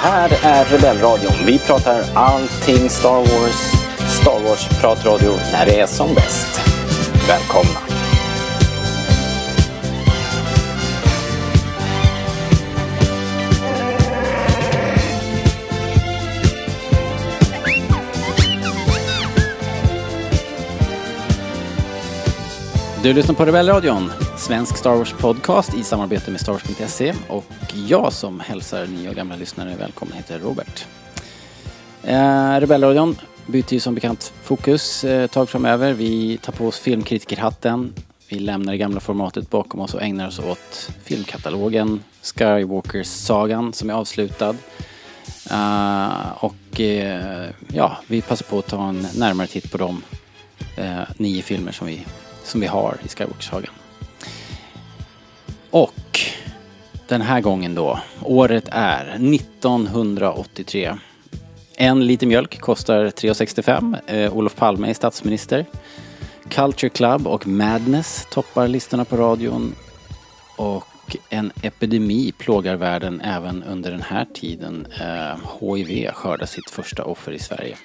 här är Rebellradion. Vi pratar allting Star Wars. Star Wars-pratradio när det är som bäst. Välkomna! Du lyssnar på Rebellradion, svensk Star Wars-podcast i samarbete med Star Wars.se och jag som hälsar nya och gamla lyssnare välkomna heter Robert. Eh, Rebellradion byter ju som bekant fokus eh, ett tag framöver. Vi tar på oss filmkritikerhatten, vi lämnar det gamla formatet bakom oss och ägnar oss åt filmkatalogen, Skywalkers-sagan som är avslutad. Uh, och uh, ja, vi passar på att ta en närmare titt på de uh, nio filmer som vi som vi har i Skywalker-sagan. Och den här gången då, året är 1983. En liter mjölk kostar 3,65. Eh, Olof Palme är statsminister. Culture Club och Madness toppar listorna på radion. Och en epidemi plågar världen även under den här tiden. Eh, HIV skördar sitt första offer i Sverige.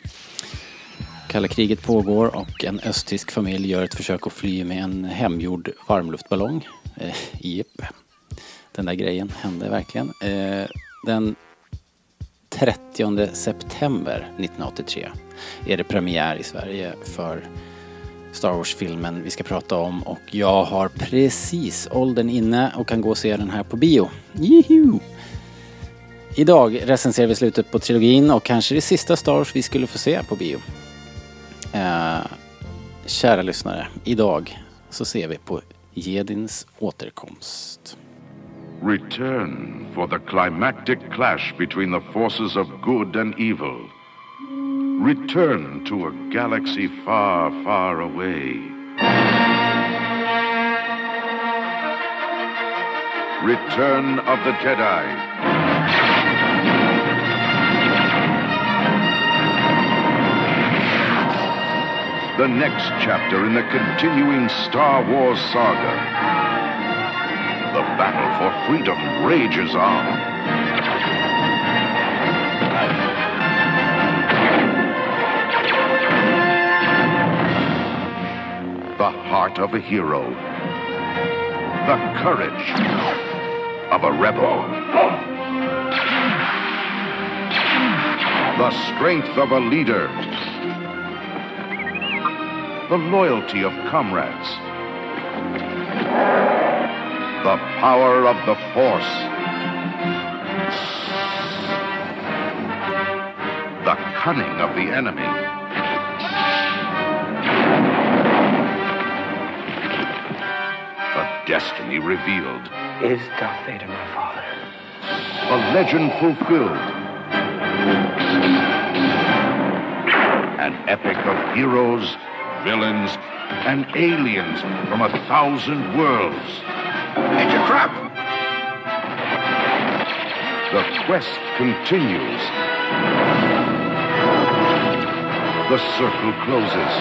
Kalla kriget pågår och en östtysk familj gör ett försök att fly med en hemgjord varmluftballong. Eh, Jipp. Den där grejen hände verkligen. Eh, den 30 september 1983 är det premiär i Sverige för Star Wars-filmen vi ska prata om och jag har precis åldern inne och kan gå och se den här på bio. Juhu! Idag recenserar vi slutet på trilogin och kanske det sista Star Wars vi skulle få se på bio. Eh, kära lyssnare, idag så ser vi på Jedins återkomst. Return for the climactic clash between the forces of good and evil. Return to a galaxy far, far away. Return of the Jedi. The next chapter in the continuing Star Wars saga. The battle for freedom rages on. The heart of a hero. The courage of a rebel. The strength of a leader. The loyalty of comrades. The power of the Force. The cunning of the enemy. The destiny revealed. Is Darth Vader my father? A legend fulfilled. An epic of heroes, villains, and aliens from a thousand worlds. Major Crab! The quest continues. The circle closes.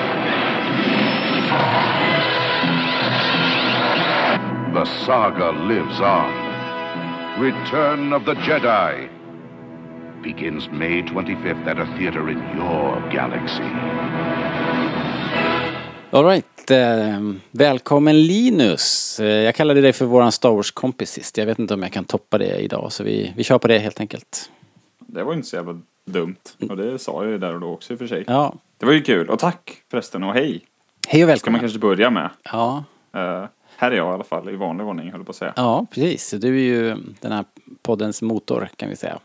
The saga lives on. Return of the Jedi begins May 25th at a theater in your galaxy. Alright, eh, välkommen Linus. Eh, jag kallade dig för våran Star Wars-kompis sist. Jag vet inte om jag kan toppa det idag så vi, vi kör på det helt enkelt. Det var inte så jävla dumt. Och det sa jag ju där och då också i och för sig. Ja, Det var ju kul. Och tack förresten och hej. hej och Ska man välkommen. kanske börja med. Ja, Eh, här är jag i alla fall i vanlig ordning höll jag på att säga. ja, precis. Du är ju den här poddens motor kan vi säga.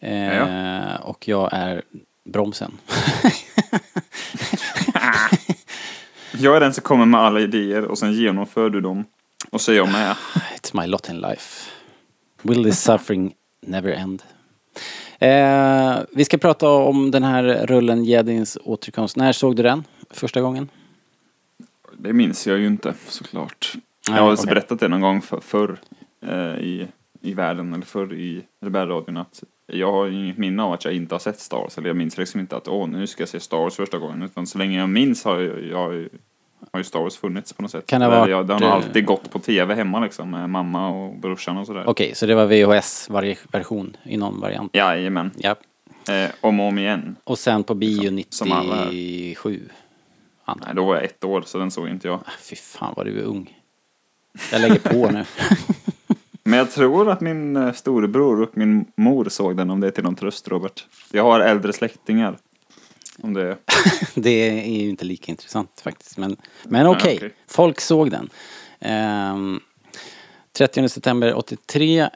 Eh, Ja. Och jag är bromsen. Jag är den som kommer med alla idéer och sen genomför du dem. Och så är jag med. It's my lot in life. Will this suffering never end? Eh, vi ska prata om den här rullen Jedins återkomst. När såg du den första gången? Det minns jag ju inte såklart. Nej, jag har okej. berättat det någon gång för, förr eh, i, i världen eller förr i Rebellradion att jag har inget minne av att jag inte har sett Star Wars. Eller jag minns liksom inte att åh, nu ska jag se Star Wars första gången. Utan så länge jag minns har jag, jag har ju Star Wars funnits på något sätt. Kan det varit, ja, Den har eh, alltid gått på tv hemma liksom med mamma och brorsan och sådär. Okej, så det var VHS varje version i någon variant? Jajamän. Ja. Eh, om och om igen. Och sen på bio Liksom, som alla här. 97? Nej, då var jag ett år så den såg inte jag. Ah, Fy fan vad du är ung. Jag lägger på nu. Men jag tror att min eh, storebror och min mor såg den om det är till någon tröst Robert. Jag har äldre släktingar. Om det Det är ju inte lika intressant faktiskt. Men, men okej, okej. folk såg den. Ehm, 30 september 83,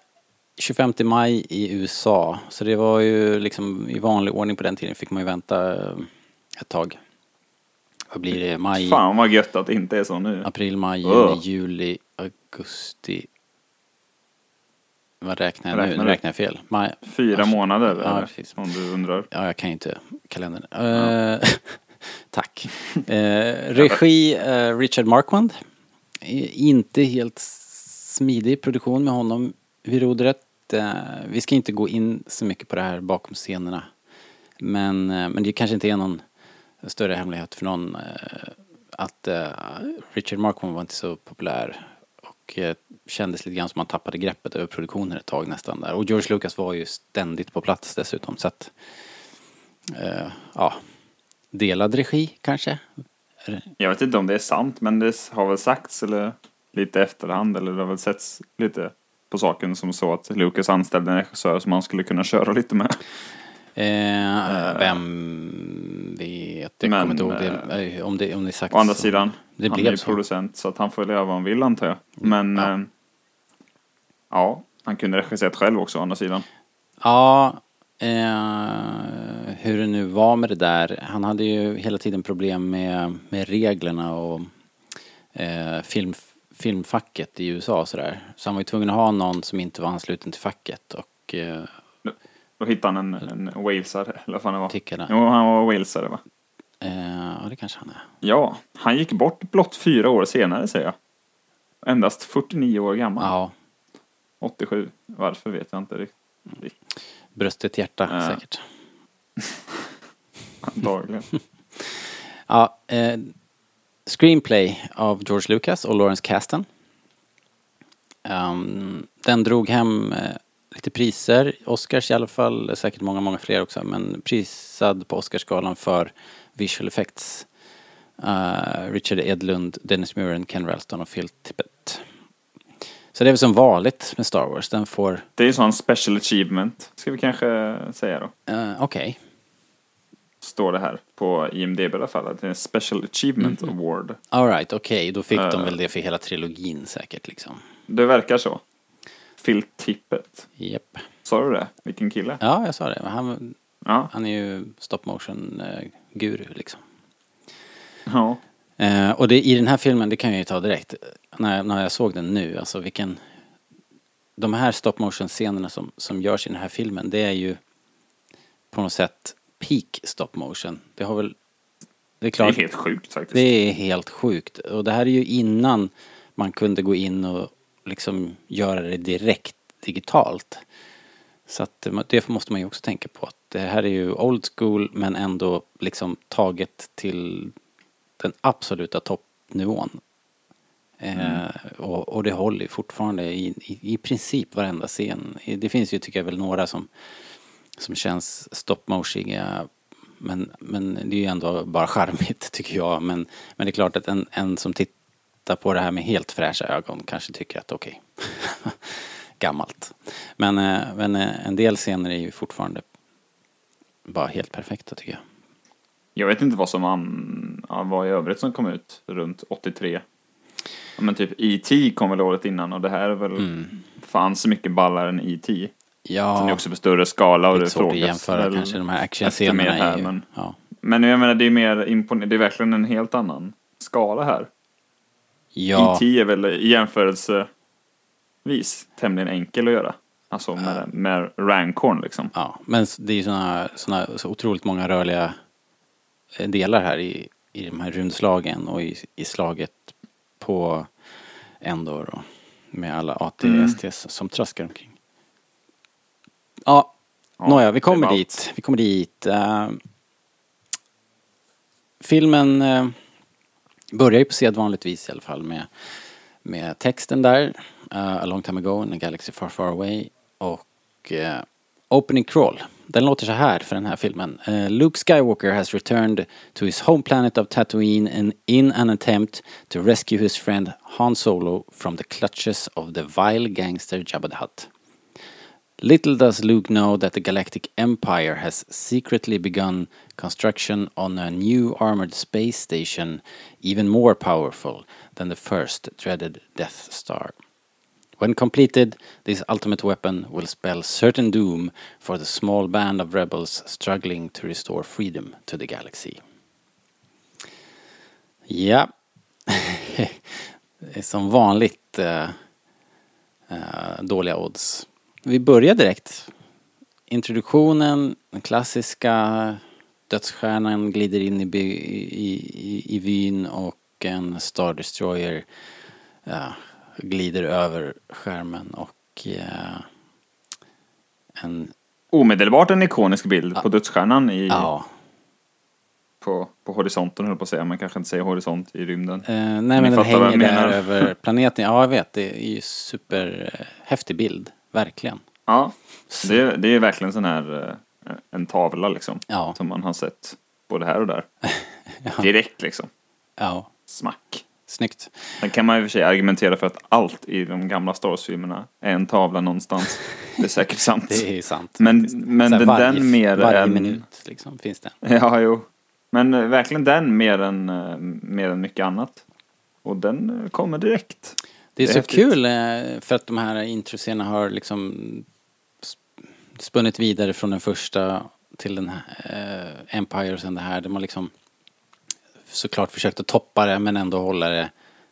25 maj i USA. Så det var ju liksom i vanlig ordning på den tiden fick man ju vänta eh, ett tag. Vad blir det? Maj, Fan vad gött att det inte är så nu. april, maj, juni, Ugh. juli, augusti. Vad räknar jag nu? Räknar Nu du? räknar jag fel. Maj, Fyra mars. månader Ja, precis. Om du undrar. Ja, jag kan ju inte kalendern. Eh, tack. Eh, regi eh, Richard Marquand. Inte helt smidig produktion med honom vid rodret. Vi ska inte gå in så mycket på det här bakom scenerna. Men, men det kanske inte är någon större hemlighet för någon att Richard Marquand var inte så populär. Och eh, kändes lite grann som han tappade greppet över produktionen ett tag nästan där. Och George Lucas var ju ständigt på plats dessutom. Så att, eh, ja, delad regi kanske? Jag vet inte om det är sant men det har väl sagts eller lite efterhand eller det har väl setts lite på saken som så att Lucas anställde en regissör som han skulle kunna köra lite med. Eh, vem vet? Jag men, kommer inte ihåg det, eh, om det, om det sagt Å andra så. sidan, Det han blev är ju så. producent så att han får leva vad han vill antar jag. Men Ja. ja, ja han kunde regisserat själv också å andra sidan. Ja, eh, hur det nu var med det där. Han hade ju hela tiden problem med, med reglerna och eh, film, filmfacket i USA och sådär. Så han var ju tvungen att ha någon som inte var ansluten till facket och eh, Då hittade han en, en walesare, eller vad fan det var. tickarna. Jo, han var walesare va? Eh, ja, det kanske han är. Ja, han gick bort blott fyra år senare säger jag. Endast 49 år gammal. Ja, 87. Varför vet jag inte riktigt. bröstet hjärta Ja. säkert. Antagligen. Ja, eh, screenplay av George Lucas och Lawrence Kasdan. Ehm, den drog hem eh, lite priser, Oscars i alla fall, säkert många, många fler också, men prisad på Oscarsgalan för visual effects. Eh, Richard Edlund, Dennis Muren, Ken Ralston och Phil Tippett. Så det är väl som vanligt med Star Wars, den får, Det är ju sån special achievement, ska vi kanske säga då. eh, okej. Står det här på IMDB i alla fall, att det är en special achievement Mhm. award. Alright, okej, då fick de Eh. väl det för hela trilogin säkert liksom. Det verkar så. Phil Tippett. Japp. Sa du det? Vilken kille? Ja, jag sa det. Han, Ja. Han är ju stop motion eh, liksom. ja. Eh, och det, i den här filmen, det kan jag ju ta direkt, när, när jag såg den nu, alltså vilken... De här stop motion scenerna som, som görs i den här filmen, det är ju på något sätt peak stop motion. Det har väl... Det är Det är klart, helt sjukt faktiskt. det är helt sjukt. Och det här är ju innan man kunde gå in och liksom göra det direkt digitalt. Så att eh, det måste man ju också tänka på. Att det här är ju old school men ändå liksom taget till den absoluta toppnivån. Eh, och, och det håller ju fortfarande i, i, i princip varenda scen. Det finns ju tycker jag väl några som, som känns stop motioniga men, men det är ju ändå bara charmigt tycker jag. Men, men det är klart att en, en som tittar på det här med helt fräscha ögon kanske tycker att okej, gammalt. Men, eh, men eh, en del scener är ju fortfarande bara helt perfekta tycker jag. Jag vet inte vad som var i övrigt som kom ut runt 83. Ja, men typ E.T. kom väl året innan och det här är väl Mm. fan så mycket ballare än E.T. Ja, Sen är också på större skala och det lite svårt att jämföra väl kanske de här actionscenerna. här, är ju, men- ja. Men jag menar det är mer imponerande, det är verkligen en helt annan skala här. Ja, E.T. är väl i jämförelsevis tämligen enkel att göra. Alltså med, med Rancorn liksom. ja, men det är ju såna, såna, så otroligt många rörliga eh, delar här i, i de här rymdslagen och i, i slaget på Endor och med alla AT-STs som traskar omkring. Ja, Ja, nåja, vi kommer dit. Vi kommer dit. Eh, filmen eh, Börjar ju på sedvanligt vis i alla fall med, med texten där, uh, A long time ago in a galaxy far far away och uh, Opening crawl. Den låter så här för den här filmen. Uh, Luke Skywalker has returned to his home planet of Tatooine and in an attempt to rescue his friend Han Solo from the clutches of the vile gangster Jabba the Hutt. Little does Luke know that the Galactic Empire has secretly begun construction on a new armored space station even more powerful than the first dreaded Death Star. When completed, this ultimate weapon will spell certain doom for the small band of rebels struggling to restore freedom to the galaxy. Ja, som vanligt eh, eh, dåliga odds. Vi börjar direkt. Introduktionen, den klassiska dödsstjärnan glider in i, by, i, i, i vyn och en Star Destroyer ja, glider över skärmen och eh, en... Omedelbart en ikonisk bild på dödsstjärnan i, på, på horisonten höll på att säga. Man kanske inte säger horisont i rymden. Eh, nej Ni men den hänger där över planeten. Ja jag vet, det är ju superhäftig bild. Verkligen. Ja, det, det är verkligen sån här eh, en tavla liksom. Ja. Som man har sett både här och där. Ja. Direkt liksom. Ja, Smack. snyggt. Sen kan man i och för sig argumentera för att allt i de gamla Star Wars-filmerna är en tavla någonstans. Det är säkert sant. Det är sant. Men, faktiskt. men den, varje, den mer Varje än... minut liksom finns det. Ja, jo. Men eh, verkligen den mer än, eh, mer än mycket annat. Och den kommer direkt. Det är, Det är så häftigt. kul eh, för att de här introscenerna har liksom sp- spunnit vidare från den första till den här eh, Empire och sen det här. De har liksom såklart försökt att toppa det men ändå hålla det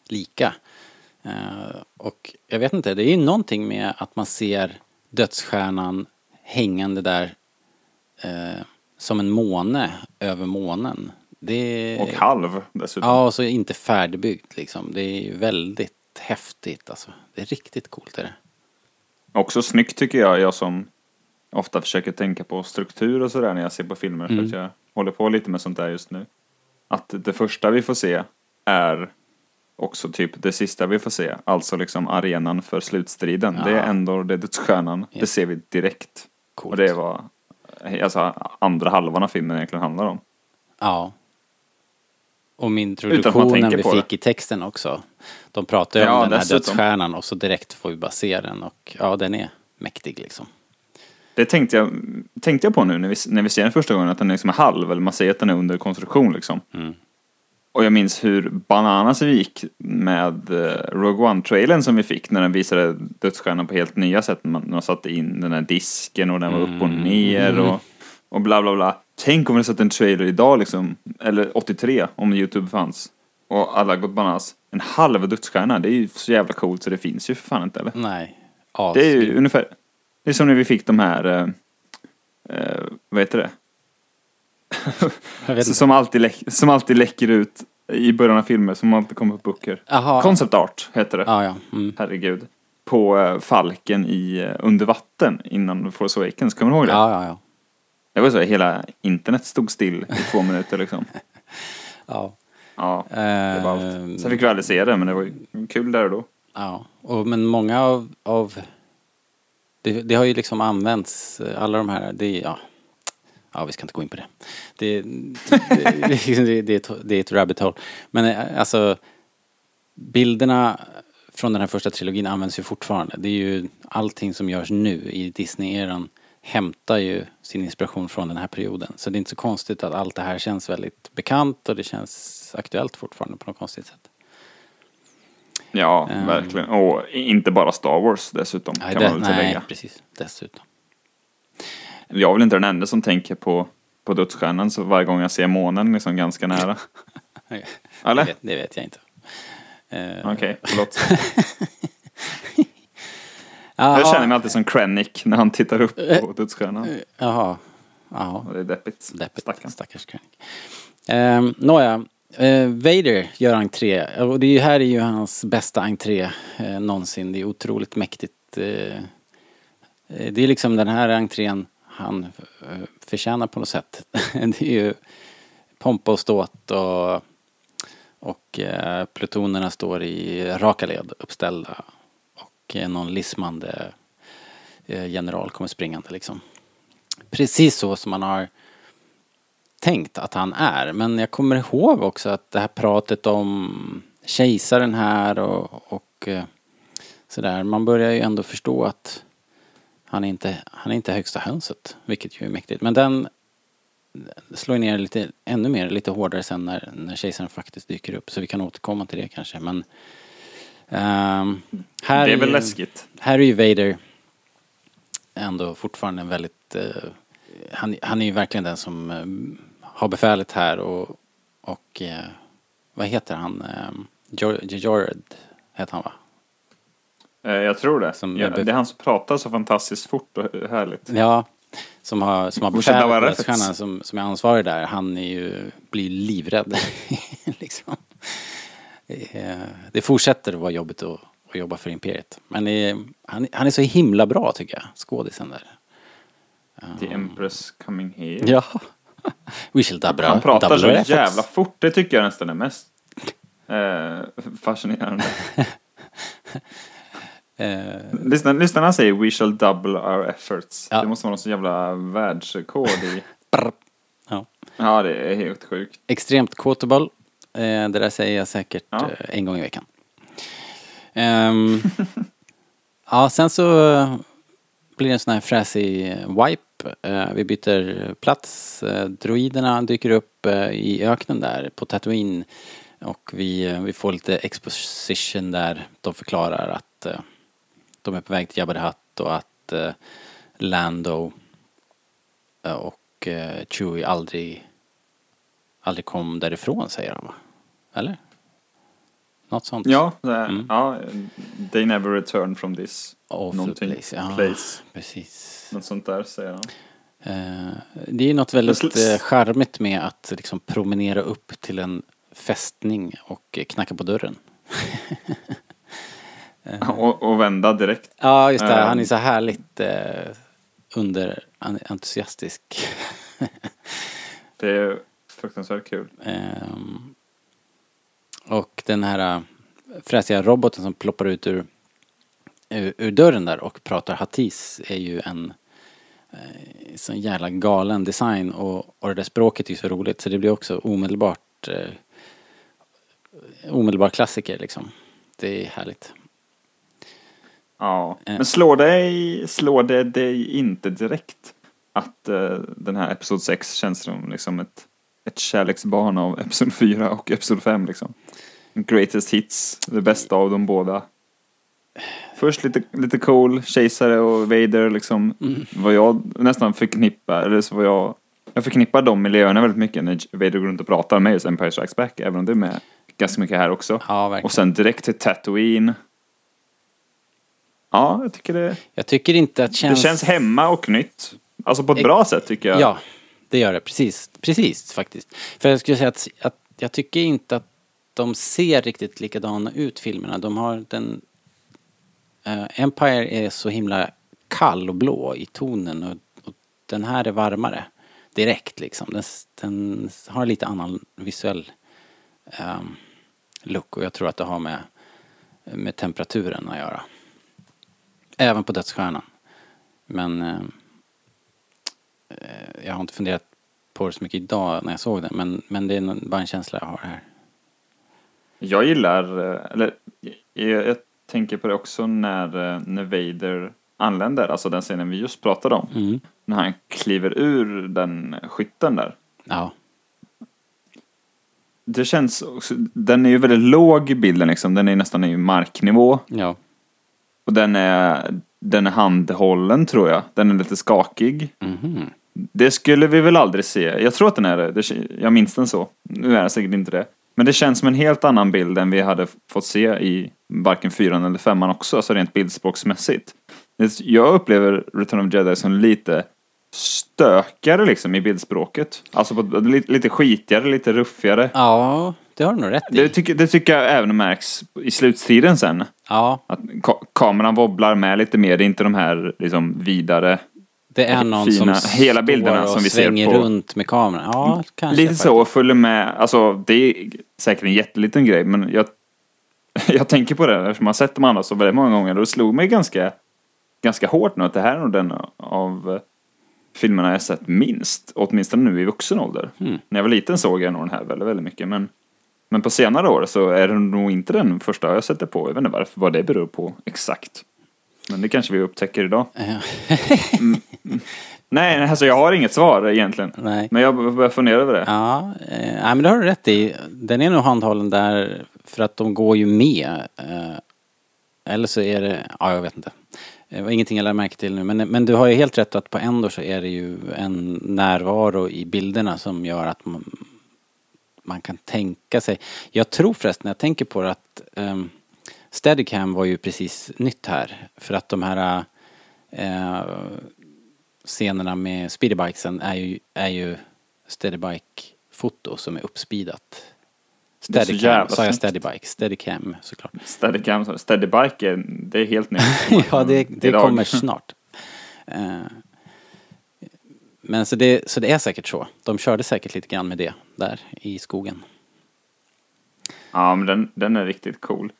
lika. Eh, och jag vet inte, det är ju någonting med att man ser dödsstjärnan hängande där eh, som en måne över månen. Det Och halv dessutom. Ja, och så inte färdigbyggt liksom. Det är ju väldigt häftigt alltså. Det är riktigt coolt är det. Också snyggt tycker jag, jag som ofta försöker tänka på struktur och sådär när jag ser på filmer. För Mm. att jag håller på lite med sånt där just nu. Att det första vi får se är också typ det sista vi får se. Alltså liksom arenan för slutstriden. Det är ändå det är dödsstjärnan. Det Yes. ser vi direkt. Coolt. Och det vad alltså, andra halvan av filmen egentligen handlar om. Ja. Och introduktionen vi fick det. i texten också. De pratar ju Ja, om den här dessutom. dödsstjärnan och så direkt får vi bara se den och ja, den är mäktig liksom. Det tänkte jag, tänkte jag på nu när vi, när vi ser den första gången, att den är liksom halv, eller man säger att den är under konstruktion liksom. Mm. Och jag minns hur bananas vi gick med eh, Rogue One-trailern som vi fick när den visade dödsstjärnan på helt nya sätt. Man, man satte in den här disken och den var upp och Mm. ner och, och bla bla bla. Tänk om vi satt en trailer idag liksom, eller 83 om YouTube fanns. Och alla gått bananas. En halv dödsstjärna, det är ju så jävla coolt så det finns ju för fan inte eller? Nej. Det är ju ungefär, det är som när vi fick de här, eh, eh, vad heter det? Som alltid, läck, som alltid läcker ut i början av filmer, som alltid kommer på böcker. Jaha. Concept art heter det. Ja, ja. Mm. Herregud. På eh, Falken i eh, Under vatten innan Force Awakens, kommer du ihåg det? Ja, ja, ja. Det var så, hela internet stod still i två minuter liksom. Ja. Ja, det var Ehm, allt. Sen fick vi aldrig se det, men det var kul där och då. Ja, och, men många av, av det, det har ju liksom använts, eh, alla de här, det är, ja, ja vi ska inte gå in på det. Det, det, det, det, är, ett, det är ett rabbit hole. Men eh, alltså, bilderna från den här första trilogin används ju fortfarande. Det är ju allting som görs nu i Disney-eran hämtar ju sin inspiration från den här perioden. Så det är inte så konstigt att allt det här känns väldigt bekant och det känns aktuellt fortfarande på något konstigt sätt. Ja, Ehm. verkligen. Och inte bara Star Wars dessutom, Nej, kan det, man väl nej precis. Dessutom. Jag är väl inte den enda som tänker på, på dödsstjärnan så varje gång jag ser månen liksom ganska nära. Det Eller? vet, det vet jag inte. Eh, Okej, förlåt. jaha, Jag känner mig alltid som Krennic när han tittar upp på dödsstjärnan. Jaha. Jaha. Det är deppigt. Deppigt. Stackarn. Stackars Krennic. Um, Nåja. Eh, Vader gör entré. Och det här är ju hans bästa entré eh, någonsin. Det är otroligt mäktigt. Eh, eh, det är liksom den här entrén han eh, förtjänar på något sätt. det är ju pompa och ståt och, Och eh, plutonerna står i raka led uppställda. Och någon lismande eh, general kommer springande liksom. Precis så som man har tänkt att han är. Men jag kommer ihåg också att det här pratet om kejsaren här och, och eh, sådär. Man börjar ju ändå förstå att han är inte, han är inte högsta hönset, vilket ju är mäktigt. Men den slår ner lite, ännu mer, lite hårdare sen när, när kejsaren faktiskt dyker upp. Så vi kan återkomma till det kanske. Men ehm, här Det är väl ju- läskigt. Här är ju Vader ändå fortfarande en väldigt... Eh, han, han är ju verkligen den som eh, har befälet här och... och eh, vad heter han? Eh, Jor- Jorad heter han va? Jag tror det. Som ja, är det är han som pratar så fantastiskt fort och härligt. Ja, som har, som har befälet som, som är ansvarig där. Han är ju, blir livrädd. liksom. Eh, Det fortsätter att vara jobbigt att, att jobba för Imperiet. Men är, han, han är så himla bra tycker jag, skådisen där. The Empress coming here. Ja. We shall double Han pratar så jävla fort. Det tycker jag nästan är mest eh, fascinerande. Eh, Lyssna, lyssna när han säger We shall double our efforts. Ja. Det måste vara någon jävla världsrekord i... ja. Ja, det är helt sjukt. Extremt quotable. Eh, det där säger jag säkert Ja. eh, en gång i veckan. Ehm, ja, sen så blir det en sån här fräsig wipe. Eh, vi byter plats. Eh, droiderna dyker upp eh, i öknen där på Tatooine. Och vi, vi får lite exposition där de förklarar att de är på väg till Jabba the Hutt och att Lando och Chewie aldrig aldrig kom därifrån säger han va? Eller? Något sånt? Ja, det Mm. ja, they never return from this. Awful någonting. place. Ja, Place. precis. Något sånt där säger han. Eh, det är något väldigt eh, charmigt med att liksom promenera upp till en fästning och eh, knacka på dörren. Och, och vända direkt. Ja, just det. Ehm. Han är så härligt eh, under entusiastisk. Det är fruktansvärt kul. Ehm, och den här äh, fräsiga roboten som ploppar ut ur, ur, ur dörren där och pratar hattis är ju en eh, sån jävla galen design och, och det där språket är ju så roligt så det blir också omedelbart eh, omedelbar klassiker liksom. Det är härligt. Ja. Eh. Men slår det, slår det dig inte direkt att eh, den här Episod 6 känns som liksom ett, ett kärleksbarn av Episod 4 och Episod 5 liksom? Greatest hits, det bästa av dem båda. Först lite, lite cool, Kejsare och Vader liksom. Vad jag nästan förknippar, eller så vad jag... Jag förknippar de miljöerna väldigt mycket när Vader går runt och pratar med just Empire Strikes Back, även om det är med ganska mycket här också. Ja. Och sen direkt till Tatooine. Ja, jag tycker det, Jag tycker inte att det känns... känns hemma och nytt. Alltså på ett bra sätt tycker jag. Ja, det gör det. Precis. Precis faktiskt. För jag skulle säga att, att jag tycker inte att de ser riktigt likadana ut filmerna. De har den... Uh, Empire är så himla kall och blå i tonen och, och den här är varmare. Direkt liksom. Den, den har lite annan visuell um, look och jag tror att det har med, med temperaturen att göra. Även på Dödsstjärnan. Men Uh, jag har inte funderat på det så mycket idag när jag såg den men, men det är bara en känsla jag har här. Jag gillar, eh, eller jag, jag tänker på det också när, eh, när Vader anländer, alltså den scenen vi just pratade om. Mm. När han kliver ur den skytten där. Ja, Det känns också, den är ju väldigt låg i bilden liksom, den är nästan i marknivå. ja, Och den är, den är handhållen tror jag. Den är lite skakig. mhm. Det skulle vi väl aldrig se. Jag tror att den är det. Jag minns den så. Nu är den säkert inte det. Men det känns som en helt annan bild än vi hade fått se i varken fyran eller femman också, alltså rent bildspråksmässigt. Jag upplever Return of Jedi som lite stökigare liksom i bildspråket. Alltså på, lite, lite skitigare, lite ruffigare. ja, det har du nog rätt i. Det tycker, det tycker jag även märks i slutstriden sen. Ja, Att ka kameran wobblar med lite mer, det är inte de här liksom vidare Det är någon fina, som hela står bilderna och som vi ser svänger på- Mm. runt med kameran. Ja, kanske. Lite så, och följer med. Alltså, det är säkert en jätteliten grej, men jag, jag tänker på det eftersom jag har sett de andra så väldigt många gånger. Och det slog mig ganska, ganska hårt nu att det här är nog den av filmerna jag sett minst. Åtminstone nu i vuxen ålder. Mm. När jag var liten såg jag nog den här väldigt, väldigt mycket. Men, men på senare år så är det nog inte den första jag sätter på. Jag vet inte varför, vad det beror på exakt. Men det kanske vi upptäcker idag. Mm. Nej, alltså jag har inget svar egentligen. Nej. Men jag börjar fundera över det. Ja, eh, nej, men det har du rätt i. Den är nog handhållen där för att de går ju med. Eh, eller så är det, ja jag vet inte. Det var ingenting jag lade märke till nu. Men, men du har ju helt rätt att på Endor så är det ju en närvaro i bilderna som gör att man, man kan tänka sig. Jag tror förresten, jag tänker på det att um, Steadicam var ju precis nytt här. För att de här eh, scenerna med speedybikesen är ju, är ju steadybike-foto som är uppspeedat. Steadicam, sa jag steadybike? Steadicam såklart. Steadicam, Steadybike, det är helt nytt. ja, det, det Idag. kommer snart. Eh, men så det, så det är säkert så. De körde säkert lite grann med det där i skogen. Ja, men den, den är riktigt cool.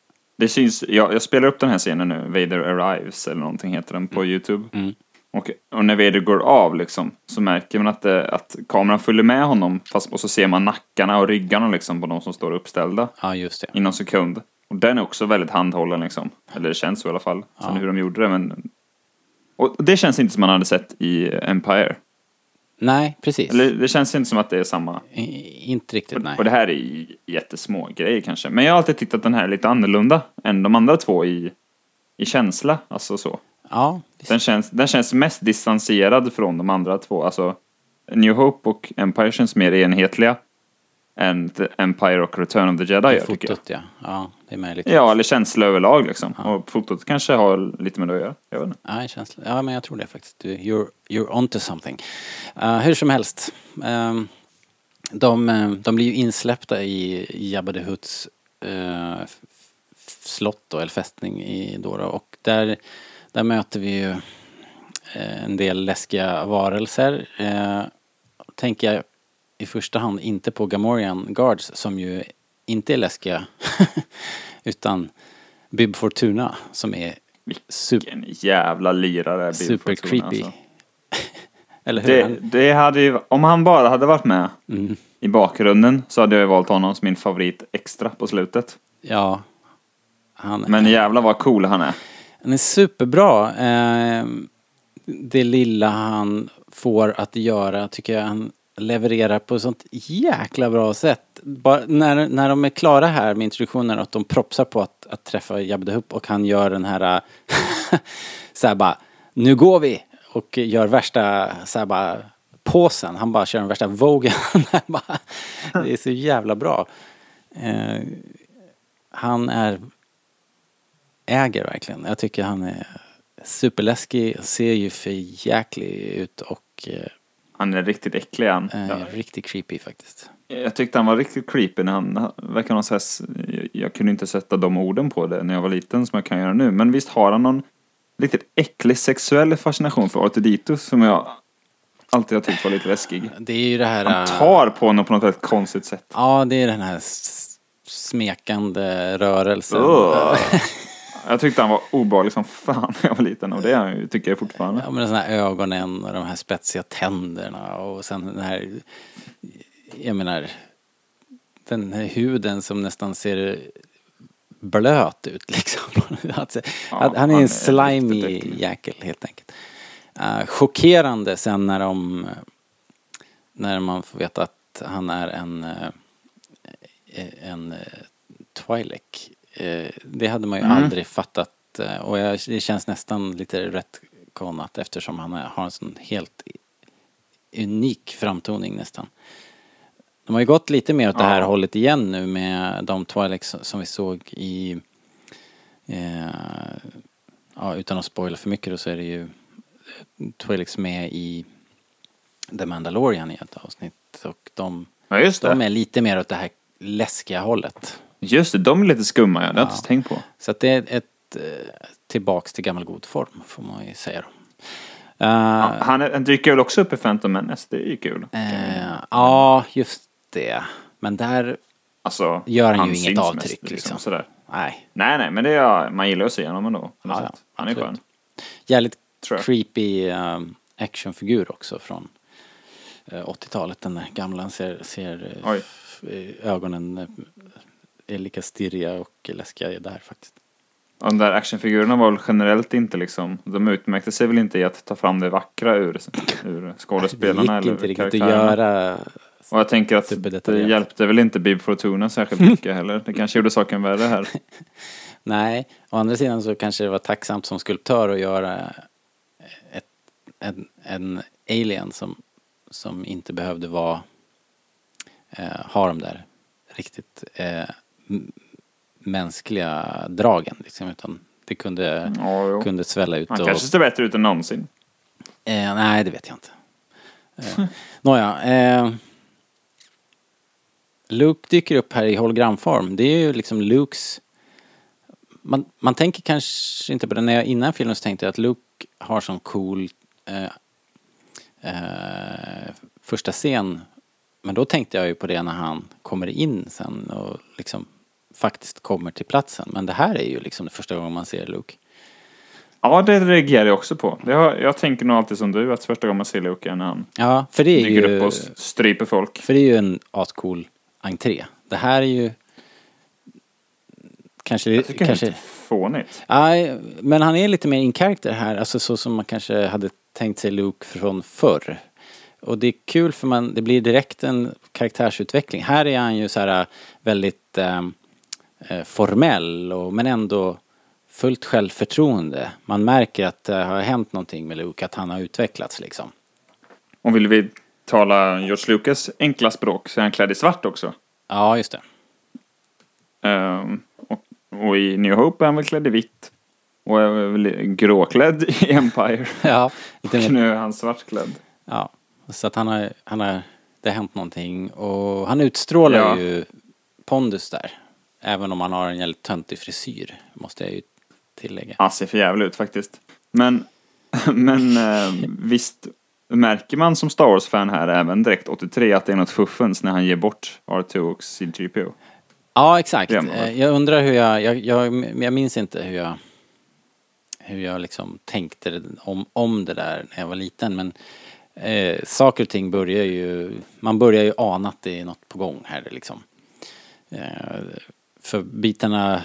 Det syns, jag, jag spelar upp den här scenen nu, Vader Arrives eller någonting heter den på YouTube. Mm. Och, och när Vader går av liksom, så märker man att, det, att kameran följer med honom, fast, och så ser man nackarna och ryggarna liksom på de som står uppställda Ja, just det. i någon sekund. Och den är också väldigt handhållen liksom. Eller det känns så i alla fall. Sen Ja. hur de gjorde det, men... Och det känns inte som man hade sett i Empire. Nej, precis. Eller det känns inte som att det är samma. I, inte riktigt, nej. Och det här är jättesmå grejer kanske. Men jag har alltid tyckt att den här är lite annorlunda än de andra två i, i känsla. Alltså så. Ja, visst. Den känns, den känns mest distanserad från de andra två. Alltså New Hope och Empire känns mer enhetliga än Empire och Return of the Jedi gör, fotot, ja. Ja, det är möjligt. Ja, eller känsla överlag liksom. Och fotot kanske har lite med det att göra. Jag vet inte. Ja, känsla. ja, men jag tror det faktiskt. Du, you're, you're onto something. Uh, hur som helst. ehm, de, eh, de blir ju insläppta i Jabba the Hutts f- slott då, eller fästning i Dora. Och där, där möter vi ju en del läskiga varelser. Eh, tänker jag i första hand inte på Gamorrean Guards som ju inte är läskiga. utan Bib Fortuna som är super Vilken jävla lirare Bill Super Fortuna, creepy. alltså. Eller hur? Det, det hade ju, om han bara hade varit med Mm. i bakgrunden så hade jag valt honom som min favorit extra på slutet. Ja. Han, Men jävlar vad cool han är. han är superbra. Eh, det lilla han får att göra tycker jag han levererar på ett sånt jäkla bra sätt. Bara när, när de är klara här med introduktionen och de propsar på att, att träffa Jabba the och han gör den här så här bara, nu går vi! Och gör värsta så här bara påsen. Han bara kör den värsta vågen. Det är så jävla bra. Eh, han är äger verkligen. Jag tycker han är superläskig, ser ju för jäklig ut och eh, han är riktigt äcklig han. är Ja. riktigt creepy faktiskt. Jag tyckte han var riktigt creepy när han verkar någon så jag, jag kunde inte sätta de orden på det när jag var liten som jag kan göra nu. Men visst har han någon riktigt äcklig sexuell fascination för Artudito som jag alltid har tyckt var lite läskig. Det är ju det här... Han äh, tar på honom på något väldigt konstigt sätt. Ja, det är den här smekande rörelsen. Ugh. Jag tyckte han var obehaglig som fan när jag var liten och det tycker jag fortfarande. Ja, men de här ögonen och de här spetsiga tänderna och sen den här... Jag menar... Den här huden som nästan ser blöt ut liksom. Alltså, Ja, han, han är en slimy jäkel helt enkelt. Uh, chockerande sen när de... När man får veta att han är en... eh, en uh, Twi'lek. Eh, det hade man ju Mm. aldrig fattat. eh, och jag, det känns nästan lite rättkonat eftersom han har en sån helt unik framtoning nästan. De har ju gått lite mer åt det här Ja. hållet igen nu med de Twi'leks som vi såg i eh, ja, utan att spoila för mycket då så är det ju Twi'leks med i The Mandalorian i ett avsnitt och de, Ja de är lite mer åt det här läskiga hållet. Just det, de är lite skumma ja. Det har jag Ja. inte tänkt på. Så att det är ett eh, tillbaks till gammal god form får man ju säga då. Eh, Han, är- han dyker väl också upp i Phantom Menace, det är ju kul. eh, ja, just det. Men där, Alltså, Gör han ju inget mest, avtryck, liksom. Sådär. nej. Nej, nej, men det är, man gillar att se honom ändå. Ja, ja. Han är skön. Jävligt creepy um, actionfigur också från eh, 80-talet. Den där gamla, han ser, ser ögonen är lika stirriga och läskiga där faktiskt. Och de där actionfigurerna var väl generellt inte liksom, de utmärkte sig väl inte i att ta fram det vackra ur, ur Det skådespelarna gick eller inte riktigt att karaktärerna. göra. Och jag tänker att det hjälpte väl inte Bib Fortuna särskilt mycket heller. Det kanske gjorde saken värre här. Nej, å andra sidan så kanske det var tacksamt som skulptör att göra ett, en, en alien som, som inte behövde vara, eh, ha de där riktigt eh, mänskliga dragen liksom, utan det kunde, Ja, kunde svälla ut Han och... kanske ser bättre ut än någonsin. Eh, nej, det vet jag inte. Eh, Nåja. Eh, Luke dyker upp här i hologramform. Det är ju liksom Lukes... Man, man tänker kanske inte på det. När jag, innan filmen så tänkte jag att Luke har sån cool eh, eh, första scen. Men då tänkte jag ju på det när han kommer in sen och liksom faktiskt kommer till platsen. Men det här är ju liksom det första gången man ser Luke. Ja, det reagerar jag också på. Har, jag tänker nog alltid som du, att första gången man ser Luke är när han Ja, för det är dyker ju... upp och stryper folk. För det är ju en ascool entré. Det här är ju... Kanske... Jag tycker kanske det är lite fånigt. Nej, men han är lite mer in character här. Alltså så som man kanske hade tänkt sig Luke från förr. Och det är kul för man, det blir direkt en karaktärsutveckling. Här är han ju så här väldigt eh, eh, formell och, men ändå fullt självförtroende. Man märker att det har hänt någonting med Luke, att han har utvecklats liksom. Och vill vi tala George Lucas enkla språk så är han klädd i svart också. Ja, just det. Ehm, och, och i New Hope är han väl klädd i vitt. Och är väl gråklädd i Empire. Ja, lite Och nu är han svartklädd. Ja, så att han har, han har, det har hänt någonting och han utstrålar Ja. ju pondus där. Även om han har en jävligt töntig frisyr, måste jag ju tillägga. Han ser för jävligt ut faktiskt. Men, men eh, visst märker man som Star Wars-fan här även direkt 83 att det är något fuffens när han ger bort R2 och C3PO. Ja, exakt. Eh, Jag undrar hur jag, jag, jag, jag minns inte hur jag, hur jag liksom tänkte om, om det där när jag var liten. Men eh, saker och ting börjar ju, man börjar ju ana att det är något på gång här liksom. Eh, för bitarna,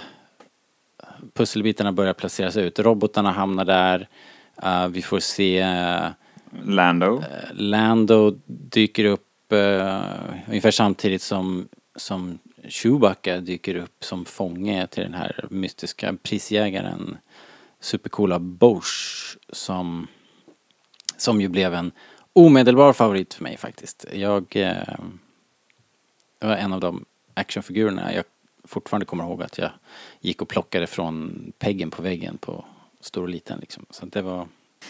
pusselbitarna börjar placeras ut. Robotarna hamnar där. Eh, vi får se eh, Lando. Lando dyker upp eh, ungefär samtidigt som, som Chewbacca dyker upp som fånge till den här mystiska prisjägaren supercoola Bosch som, som ju blev en omedelbar favorit för mig faktiskt. Jag, eh, var en av de actionfigurerna jag fortfarande kommer ihåg att jag gick och plockade från peggen på väggen på stor och liten liksom. Så det var,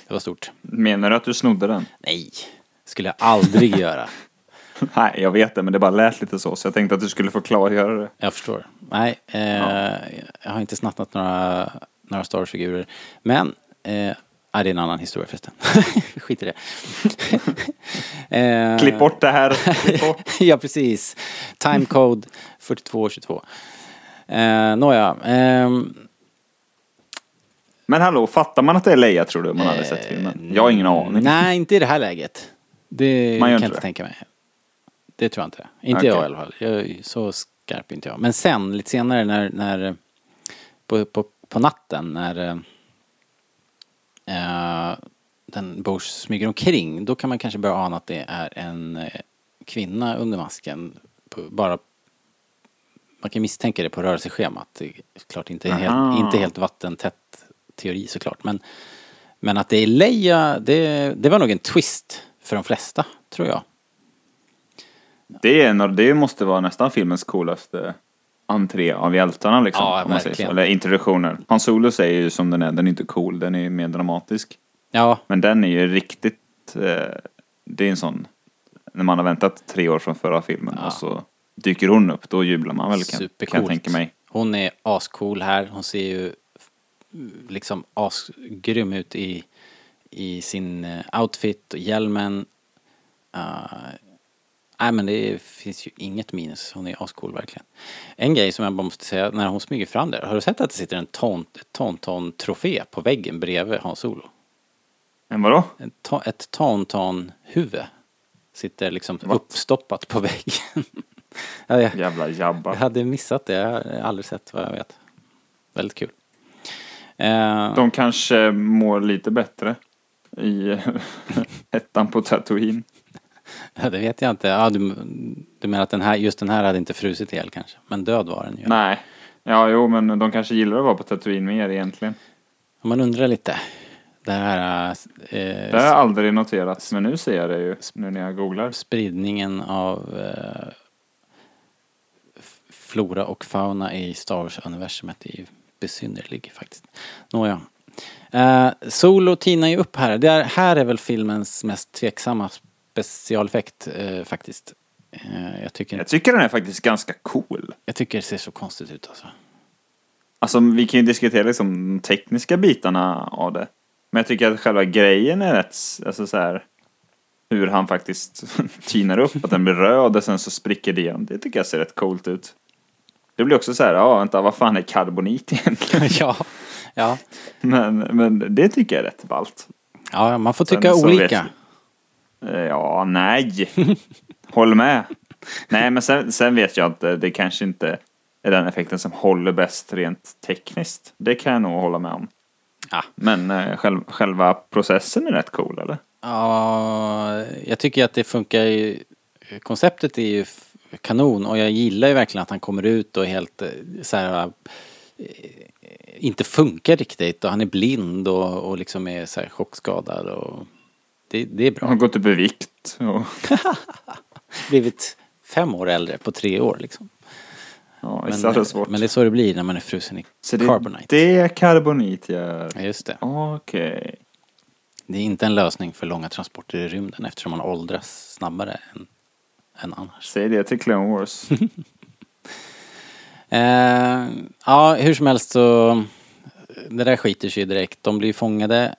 det var stort. Menar du att du snodde den? Nej, skulle jag aldrig göra. Nej, jag vet det, men det bara lät lite så. Så jag tänkte att du skulle få klargöra det. Jag förstår. Nej, eh, jag har inte snattat några, några Star Wars-figurer. Men, eh, nej, det är en annan historia förresten. Skit i det. eh, Klipp bort det här. Bort. ja, precis. Timecode 4222. Eh, Nåja. ehm, Men hallå, fattar man att det är Leia tror du om man hade sett filmen? Jag har ingen aning. Nej, inte i det här läget. Det Man kan jag inte det? tänka mig. Det tror jag inte. Inte Okej. jag i alla fall. Jag är så skarp är inte jag. Men sen, lite senare när, när på, på, på natten när eh, den Bush smyger omkring, då kan man kanske börja ana att det är en eh, kvinna under masken. Bara man kan misstänka det på rörelseschemat. Det är klart inte helt, inte helt vattentätt teori såklart. Men, men att det är Leia, det, det var nog en twist för de flesta, tror jag. Det, är det måste vara nästan filmens coolaste entré av hjältarna liksom. Ja, om man säger så. Eller introduktioner. Han Solo säger ju som den är, den är inte cool, den är mer dramatisk. Ja, Men den är ju riktigt, eh, det är en sån, när man har väntat tre år från förra filmen Ja. och så dyker hon upp, då jublar man väl kan, kan jag tänka mig. Hon är ascool här. Hon ser ju liksom asgrym ut i, i sin eh, outfit och hjälmen. Uh, nej men det finns ju inget minus. Hon är ascool verkligen. En grej som jag bara måste säga, när hon smyger fram där. Har du sett att det sitter en Tauntaun-trofé på väggen bredvid Hans Solo? Men vadå? Ett, ett Tauntaun-huvud sitter liksom What? uppstoppat på väggen. ja, jag, Jävla jag jabba. hade missat det, jag har aldrig sett vad jag vet. Väldigt kul. Eh, De kanske mår lite bättre i ettan på Tatooine. Ja, det vet jag inte. Ja, du, du menar att den här, just den här hade inte frusit ihjäl kanske? Men död var den ju. Nej. Ja, jo, men de kanske gillar att vara på Tatooine mer egentligen. Man undrar lite. Det här eh, Det har jag aldrig noterat, men nu ser jag det ju nu när jag googlar. spridningen av eh, flora och fauna i Star Wars-universumet är ju besynnerlig faktiskt. Nåja. Eh, Solo tinar ju upp här. Det är, här är väl filmens mest tveksamma specialeffekt eh, faktiskt. Eh, jag, tycker, Jag tycker den är faktiskt ganska cool. jag tycker det ser så konstigt ut alltså. Alltså, vi kan ju diskutera liksom de tekniska bitarna av det. Men jag tycker att själva grejen är rätt, alltså så här, hur han faktiskt tinar upp, att den blir röd och sen så spricker det igen. Det tycker jag ser rätt coolt ut. Det blir också så här, ja vänta, vad fan är karbonit egentligen? ja, ja. Men, men det tycker jag är rätt ballt. ja, man får tycka olika. vet- Ja, nej. Håll med. Nej, men sen, sen vet jag inte, det kanske inte är den effekten som håller bäst rent tekniskt. Det kan jag nog hålla med om. Ja. Men eh, själv, själva processen är rätt cool, eller? Ja, jag tycker att det funkar ju. Konceptet är ju kanon och jag gillar ju verkligen att han kommer ut och helt eh, så här eh, inte funkar riktigt och han är blind och, och liksom är så här chockskadad och det, det är Han har bra. gått upp i vikt. Och, Blivit fem år äldre på tre år liksom. ja, Men, visst är det svårt. men det är så det blir när man är frusen i Så det carbonite. det karbonit gör. Ja, just det. Okej. Det är inte en lösning för långa transporter i rymden eftersom man åldras snabbare än, än annars. Säg det till Clone Wars. Eh, ja, hur som helst så det där skiter sig direkt. De blir fångade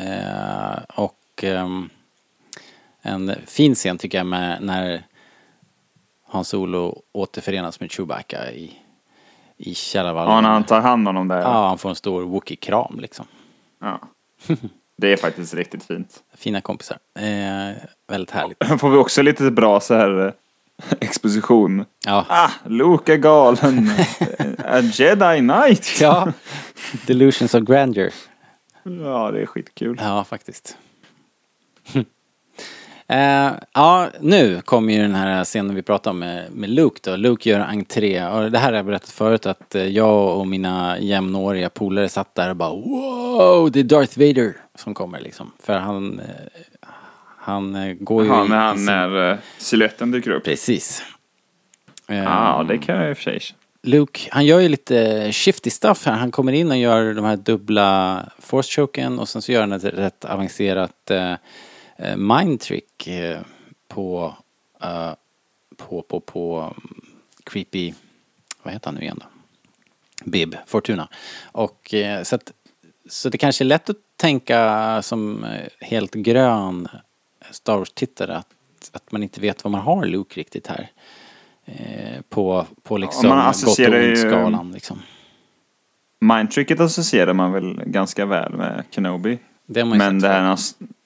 eh, och ehm, en fin scen tycker jag med när Han Solo återförenas med Chewbacca i, i källarvalven. ja, när han tar hand om dem där. Ja, han får en stor Wookie-kram liksom. Ja. Det är faktiskt riktigt fint. Fina kompisar. Eh, väldigt härligt. Här får vi också lite bra så här eh, exposition. Ja. Ah, Luke är galen. A Jedi Knight. ja. Delusions of grandeur. Ja, det är skitkul. Ja, faktiskt. eh, ja, nu kommer ju den här scenen vi pratade om med, med Luke då. Luke gör entré. Och det här har jag berättat förut att eh, jag och mina jämnåriga polare satt där och bara wow, det är Darth Vader som kommer liksom. För han, eh, han eh, går ju Ja, när han när uh, siluetten dyker upp. Precis. Eh, Ja, det kan jag i och för sig. Luke, han gör ju lite shifty stuff här. Han kommer in och gör de här dubbla force choken och sen så gör han ett rätt avancerat eh, eh, mind trick eh, på, eh, på, på, på mm, creepy, vad heter han nu igen då? Bib, Fortuna. Och eh, så att, så det kanske är lätt att tänka som eh, helt grön Star Wars-tittare att, att man inte vet vad man har Luke riktigt här. Eh, på, på liksom man gott och ont-skalan liksom. Mindtricket associerar man väl ganska väl med Kenobi. Det Men det här.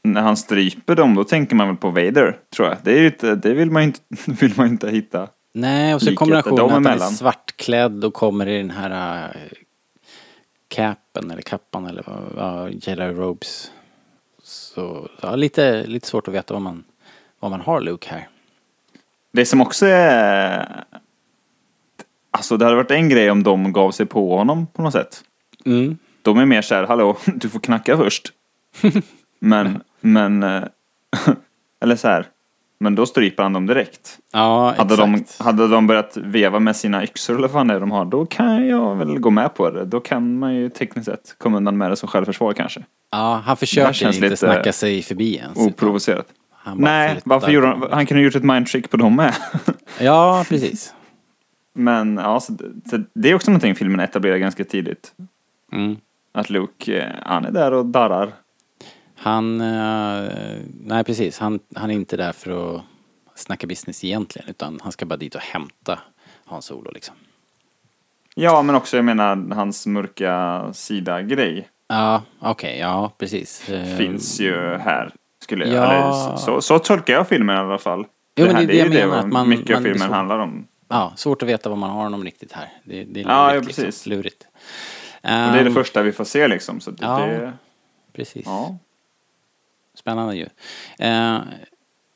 När han, stryper dem, då tänker man väl på Vader, tror jag. Det, är inte, det vill man ju inte, vill man inte hitta. Nej, och så kombinationen att han är svartklädd och kommer i den här äh, capen eller kappan eller vad, vad Jedi Robes. Så ja, lite, lite svårt att veta vad man, vad man har Luke här. Det som också är... Alltså det hade varit en grej om de gav sig på honom på något sätt. Mm. De är mer såhär, hallå, du får knacka först. men, men... eh, Eller så här. Men då stryper han dem direkt. Ja, Hade de, exakt. hade de börjat veva med sina yxor eller vad det de har, då kan jag väl gå med på det. Då kan man ju tekniskt sett komma undan med det som självförsvar kanske. Ja, han försöker inte snacka sig förbi ens. Oprovocerat. Nej, varför gjorde han, han kunde gjort ett mindtrick på dem med. Ja, precis. Men ja, så, det- så det är också någonting filmen etablerar ganska tidigt. Mm. Att Luke, eh, han är där och darrar. Han, eh, nej precis, han, han är inte där för att snacka business egentligen utan han ska bara dit och hämta Hans Olo liksom. Ja, men också jag menar hans mörka sida-grej Ja, okej, ja precis. Eh, finns ju här. Skulle jag, Ja. eller, så, så tolkar jag filmen i alla fall. Jo, men här, det är det ju menar, att man- mycket man av filmen så- handlar om. Ja, svårt att veta vad man har honom riktigt här. Det, det är lurigt. Ja, ja, liksom. precis. Lurigt. Men det är det Ehm, första vi får se liksom. Så det, ja. det, Precis. ja. Spännande ju. Eh,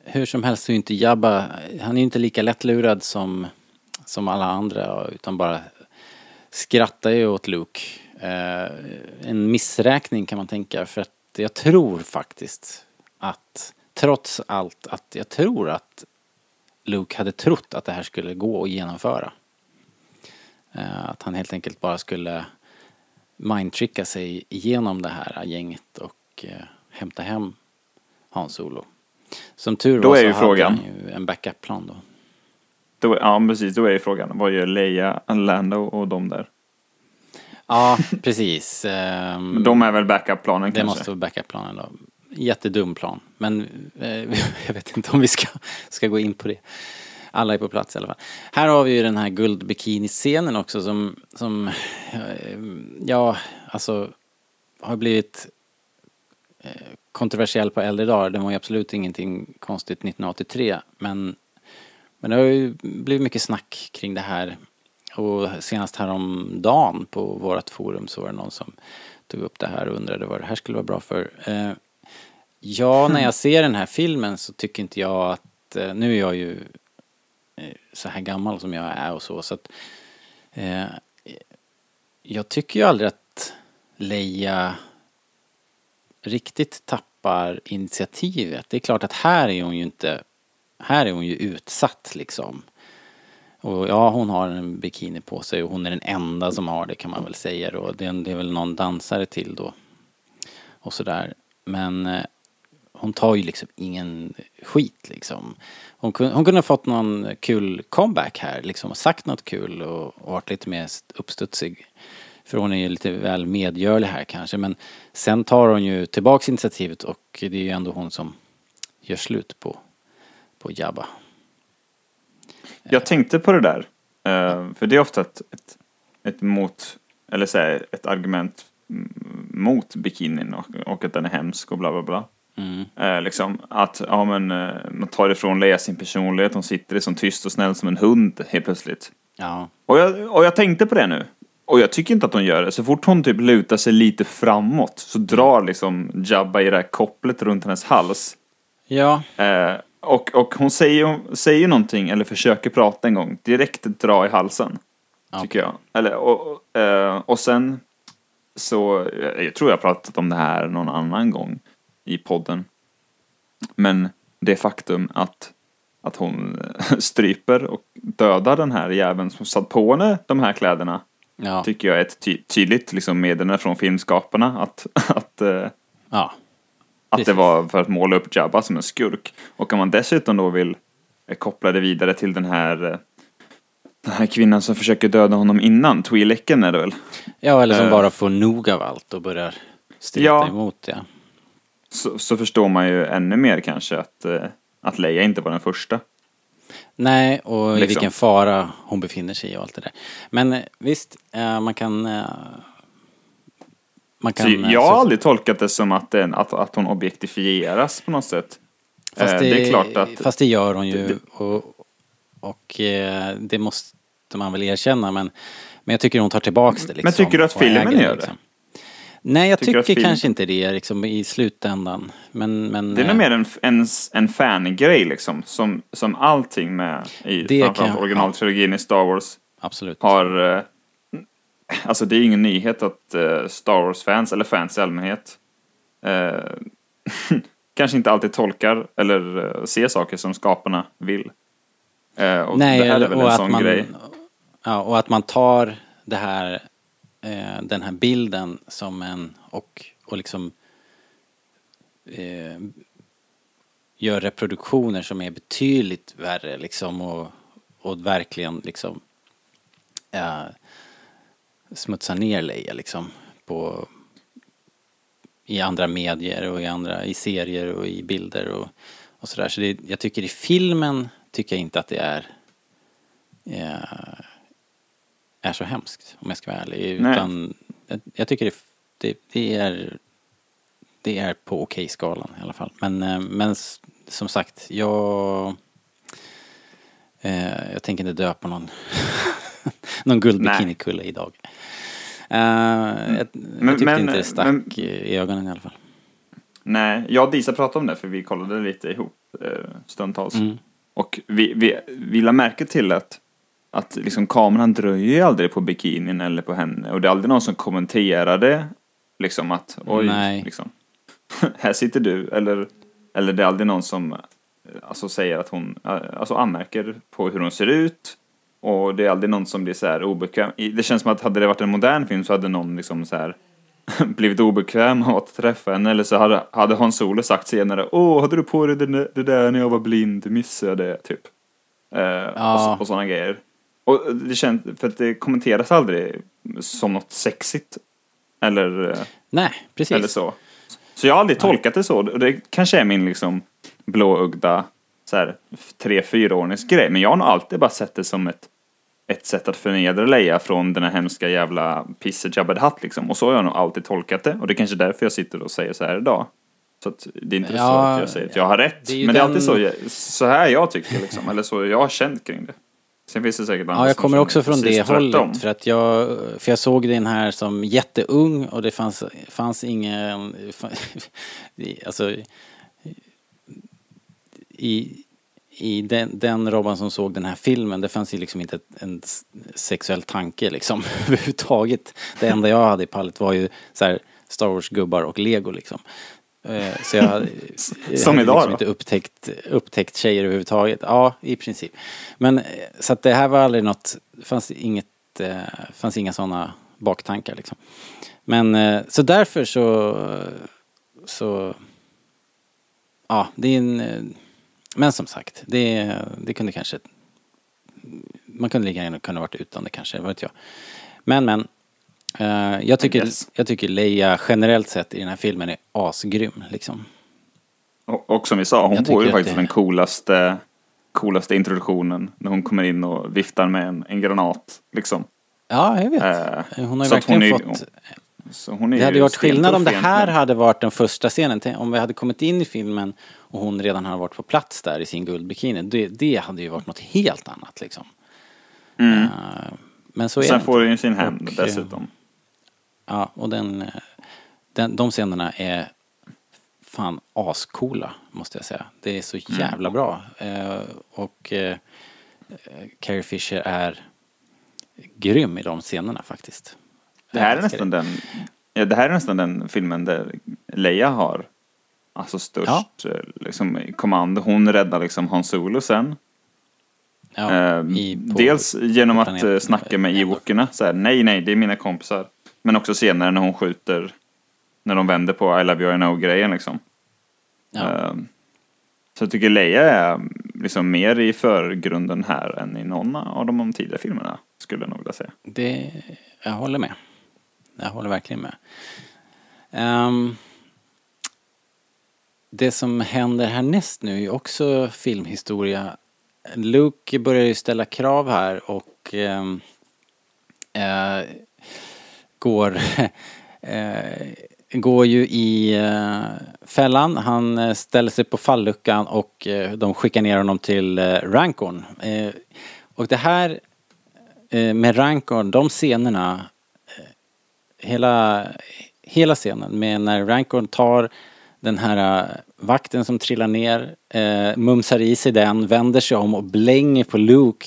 hur som helst så är ju inte Jabba, han är ju inte lika lättlurad som, som alla andra utan bara skrattar ju åt Luke. Eh, en missräkning kan man tänka för att jag tror faktiskt att trots allt att jag tror att Luke hade trott att det här skulle gå att genomföra. Eh, att han helt enkelt bara skulle mindtricka sig igenom det här gänget och eh, hämta hem Hans Solo. Som tur Då var är så ju hade frågan. han ju en backup-plan då. Då, ja, precis. Då är ju frågan. Vad gör Leia, Lando och de där? Ja, precis. Ehm, de är väl backup-planen det kanske? måste vara backup-planen då. Jättedum plan. Men eh, jag vet inte om vi ska, ska gå in på det. Alla är på plats i alla fall. Här har vi ju den här guldbikini-scenen också som, som eh, ja, alltså har blivit eh, kontroversiell på äldre dagar. Den var ju absolut ingenting konstigt 1983. Men, men det har ju blivit mycket snack kring det här. Och senast häromdagen på vårt forum så var det någon som tog upp det här och undrade vad det här skulle vara bra för. Eh, ja, när jag ser den här filmen så tycker inte jag att, eh, nu är jag ju eh, så här gammal som jag är och så, så att jag tycker ju aldrig att Leia riktigt tappar initiativet. Det är klart att här är hon ju inte, här är hon ju utsatt liksom. Och ja, hon har en bikini på sig och hon är den enda som har det kan man väl säga då. Det är, det är väl någon dansare till då. Och sådär. Men eh, hon tar ju liksom ingen skit liksom. Hon, kunde, hon kunde ha fått någon kul comeback här liksom och sagt något kul och, och varit lite mer uppstudsig. För hon är ju lite väl medgörlig här kanske. Men sen tar hon ju tillbaks initiativet och det är ju ändå hon som gör slut på, på Jabba. Jag tänkte på det där. eh, för det är ofta ett, ett, ett mot, eller så här, ett argument mot bikinin och, och att den är hemsk och bla bla bla. Mm. Eh, liksom att, ja men, eh, man tar ifrån Leia sin personlighet, hon sitter som tyst och snäll som en hund helt plötsligt. Ja, Och jag, och jag tänkte på det nu. Och jag tycker inte att hon gör det. Så fort hon typ lutar sig lite framåt så drar liksom Jabba i det här kopplet runt hennes hals. ja, Eh, och, och hon säger, säger någonting eller försöker prata en gång. Direkt dra i halsen. Tycker jag. Eller, och, och, eh, och sen så, jag, jag tror jag har pratat om det här någon annan gång i podden. Men det faktum att, att hon stryper och dödar den här jäveln som satt på henne de här kläderna ja, tycker jag är ett ty- tydligt liksom, meddelande från filmskaparna att, att, eh, ja. att det var för att måla upp Jabba som en skurk. Och om man dessutom då vill eh, koppla det vidare till den här eh, den här kvinnan som försöker döda honom innan, Twi'leken är det väl? Ja, eller som Eh. bara får nog av allt och börjar strida Ja. emot det. Så, så förstår man ju ännu mer kanske att, att Leia inte var den första. Nej, och i Liksom. vilken fara hon befinner sig i och allt det där. Men eh, visst, eh, man kan... eh, Man kan... jag har så- aldrig tolkat det som att, den, att, att hon objektifieras på något sätt. Fast det, det är klart att... Fast det gör hon ju det- och, och eh, det måste man väl erkänna men, men jag tycker hon tar tillbaks det liksom. Men tycker du att och äger filmen gör det? Nej jag Tycker tycker, kanske inte det liksom i slutändan. Men, men Det är nog eh, mer en, en, en fangrej liksom, som, som allting med i Det framförallt kan jag- originaltrilogin i Star Wars absolut. har... Eh, alltså det är ingen nyhet att eh, Star Wars-fans, eller fans i allmänhet, eh, kanske inte alltid tolkar eller eh, ser saker som skaparna vill. Eh, och Nej, det här är väl en sån man, grej. Ja, och att man tar det här, eh, den här bilden som en och, och liksom eh, gör reproduktioner som är betydligt värre liksom och, och verkligen liksom eh, smutsar ner Leia liksom på i andra medier och i andra, i serier och i bilder och, och sådär. Så det, jag tycker i filmen tycker jag inte att det är eh, är så hemskt om jag ska vara ärlig. Utan jag, jag tycker det, det, det är det är på okej-skalan i alla fall. Men, eh, men som sagt, jag eh, jag tänker inte döpa någon någon guldbikinikulle idag. Eh, jag, Men- jag tyckte men- inte det stack men- i ögonen i alla fall. Nej, jag och Disa pratade om det för vi kollade lite ihop eh, stundtals. Mm. Och vi, vi, vi la märke till att, att liksom kameran dröjer aldrig på bikinin eller på henne. Och det är aldrig någon som kommenterade liksom att oj, Nej. liksom. här sitter du. Eller, eller det är aldrig någon som alltså, säger att hon, eh, alltså anmärker på hur hon ser ut. Och det är aldrig någon som blir så här obekväm. Det känns som att hade det varit en modern film så hade någon liksom så här blivit obekväm av att träffa henne. Eller så hade, hade Hans Solo sagt senare Åh, hade du på dig det, det där när jag var blind? Missade jag det? Typ. Eh, Ja. och, och sådana grejer. Och det känns, för att det kommenteras aldrig som något sexigt. Eller, eh, Nej, precis. eller så. Så jag har aldrig tolkat det så. Och det kanske är min liksom blåögda så här, tre, fyraårings grej. Men jag har nog alltid bara sett det som ett, ett sätt att förnedra Leia från den här hemska jävla pisset Jabba Hutt liksom. Och så har jag nog alltid tolkat det. Och det är kanske är därför jag sitter och säger så här idag. Så att det är inte så Ja, att jag säger att jag har rätt. det men det är den- alltid så, så här jag tycker liksom. Eller så jag har känt kring det. Sen finns det säkert andra Ja, jag kommer också från det tvärtom. hållet. För att jag, för jag såg den här som jätteung och det fanns, fanns ingen, alltså i, i den, den Robban som såg den här filmen, det fanns ju liksom inte en sexuell tanke liksom överhuvudtaget. Det enda jag hade i pallet var ju så här Star Wars-gubbar och lego liksom. Eh, Så jag hade, jag Som idag liksom då? inte upptäckt, upptäckt tjejer överhuvudtaget. Ja, i princip. Men eh, så att det här var aldrig något, fanns inget, eh, fanns inga sådana baktankar liksom. Men eh, så därför så, så, ja, det är en, eh, men som sagt, det, det kunde kanske, man kunde lika gärna kunna varit utan det kanske, vad vet jag. Men men, eh, jag tycker, guess. jag tycker Leia generellt sett i den här filmen är asgrym liksom. Och, och som vi sa, hon Jag får ju faktiskt det- den coolaste, coolaste introduktionen när hon kommer in och viftar med en, en granat. Liksom. Ja, jag vet. Eh, hon har ju verkligen hon är- fått... Så hon är Det hade ju varit skillnad om det här hade varit den första scenen. Om vi hade kommit in i filmen och hon redan hade varit på plats där i sin guldbikini. Det, det hade ju varit något helt annat liksom. Mm. Eh, Men så är Sen det får hon ju sin hämnd dessutom. Ja, och den, eh, den, de scenerna är fan ascoola, måste jag säga. Det är så Mm. jävla bra. Eh, och eh, Carrie Fisher är grym i de scenerna faktiskt. Det här, är nästan den, ja, det här är nästan den filmen där Leia har alltså störst eh, liksom, kommando. Hon räddar liksom Han Solo sen. Ja, Eh, i- på- dels genom att eh, snacka med ewokerna. Så här, nej, nej, det är mina kompisar. Men också senare när hon skjuter, när de vänder på I love you I know-grejen liksom. Ja. Eh, så jag tycker Leia är liksom mer i förgrunden här än i någon av de tidigare filmerna, skulle jag nog vilja säga. Det, jag håller med. Jag håller verkligen med. Ehm, det som händer härnäst nu är också filmhistoria. Luke börjar ju ställa krav här och ehm, eh, går, eh, går ju i eh, fällan. Han eh, ställer sig på falluckan och eh, de skickar ner honom till eh, Rancorn. Eh, och det här eh, med Rancorn, de scenerna, eh, hela, hela scenen med när Rancorn tar den här eh, vakten som trillar ner, eh, mumsar i sig den, vänder sig om och blänger på Luke.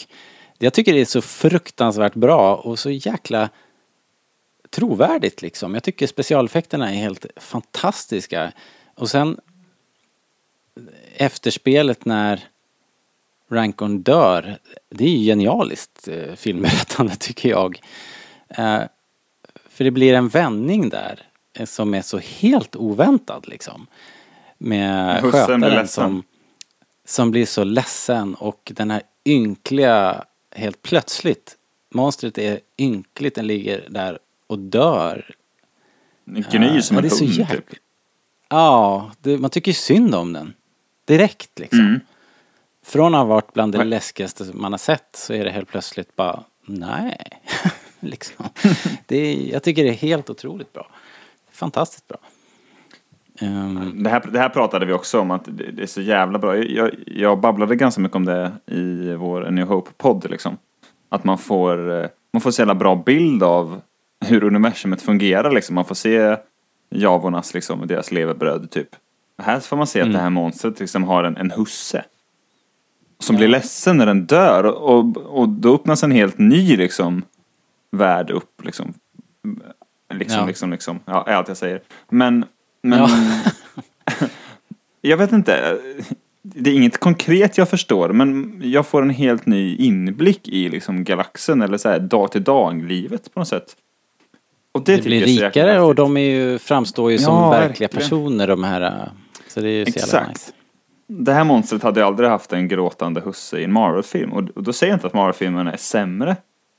Jag tycker det är så fruktansvärt bra och så jäkla trovärdigt liksom. Jag tycker specialeffekterna är helt fantastiska. Och sen efterspelet när Rankon dör, det är ju genialiskt eh, filmberättande tycker jag. Eh, för det blir en vändning där eh, som är så helt oväntad liksom. Med Hussen skötaren som, som blir så ledsen och den här ynkliga, helt plötsligt, monstret är ynkligt, den ligger där och dör. Gnyr som Ja, en det är så hund jäkla- typ. Ja, det, man tycker ju synd om den. Direkt liksom. Mm. Från att ha varit bland det läskigaste man har sett så är det helt plötsligt bara, nej. liksom. det är, jag tycker det är helt otroligt bra. Fantastiskt bra. Ehm, Det här, det här pratade vi också om, att det, det är så jävla bra. Jag, jag babblade ganska mycket om det i vår New Hope-podd liksom. Att man får, eh, man får så jävla bra bild av hur universumet fungerar liksom. Man får se javornas liksom, deras levebröd typ. Här får man se att det här monstret liksom har en, en husse. Som blir ledsen när den dör och, och, och då öppnas en helt ny liksom värld upp liksom. Liksom, Ja. liksom, liksom. Ja, är allt jag säger. Men, men Ja. jag vet inte. Det är inget konkret jag förstår, men jag får en helt ny inblick i liksom galaxen eller så här dag till dag-livet på något sätt. Och det, det blir rikare och de är ju, framstår ju som Ja, verkliga verkligen. personer de här. Så det är ju så jävla Exakt. nice. Det här monstret hade jag aldrig haft en gråtande husse i en Marvel-film. Och, och då säger jag inte att Marvel-filmerna är sämre.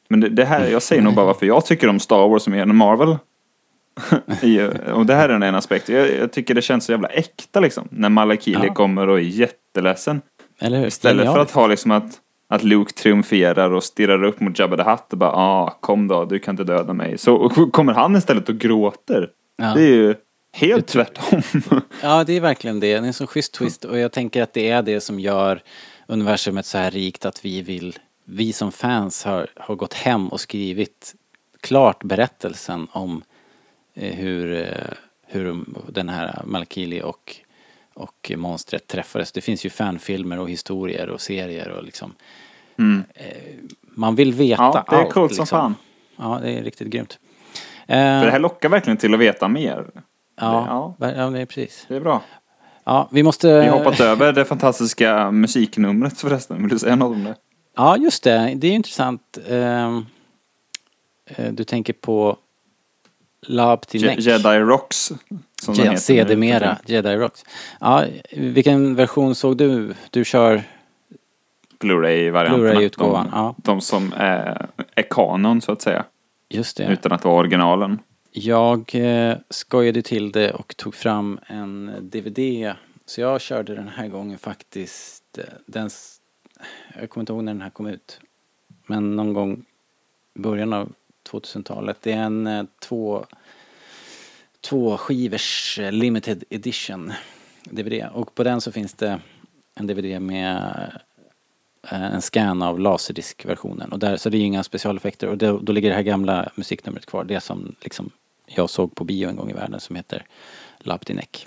Men det, det här, jag säger nog bara varför jag tycker om Star Wars mer än Marvel. Och det här är en aspekt. Jag, jag tycker det känns så jävla äkta liksom. När Malakili Ja. kommer och är jätteledsen. Eller hur? Istället för att ha liksom att, att Luke triumferar och stirrar upp mot Jabba the Hutt och bara ah, kom då, du kan inte döda mig. Så kommer han istället och gråter. Ja. Det är ju helt tvärtom. Ja, det är verkligen det. Det är en sån schysst twist och jag tänker att det är det som gör universumet så här rikt att vi vill, vi som fans har, har gått hem och skrivit klart berättelsen om eh, hur, eh, hur de- den här Malkili och, och monstret träffades. Det finns ju fanfilmer och historier och serier och liksom eh, man vill veta Mm. Ja, det är allt. coolt som liksom. fan. Ja, det är riktigt grymt. För det här Eh, lockar verkligen till att veta mer. ja, ja, det är precis. Det är bra. Ja, vi måste... Vi har hoppat över det fantastiska musiknumret förresten. Vill du säga något om det? Ja, just det. Det är intressant. Eh, Du tänker på Lab till Je- Neck. Jedi Rocks. Som Ja, heter sedermera. Jedi Rocks. Ja, vilken version såg du? Du kör... Blu-ray-varianterna. Blu-ray-utgåvan, De, ja. de som är, är kanon så att säga. Just det. Utan att vara originalen. Jag eh, skojade till det och tog fram en DVD. Så jag körde den här gången faktiskt. eh, Den, jag kommer inte ihåg när den här kom ut. Men någon gång i början av 2000-talet. Det är en eh, två, två skivers eh, limited edition DVD. Och på den så finns det en DVD med eh, en scan av laserdiskversionen. Och där, så det är inga specialeffekter. Och då, då ligger det här gamla musiknumret kvar. Det som liksom jag såg på bio en gång i världen som heter Laptinek.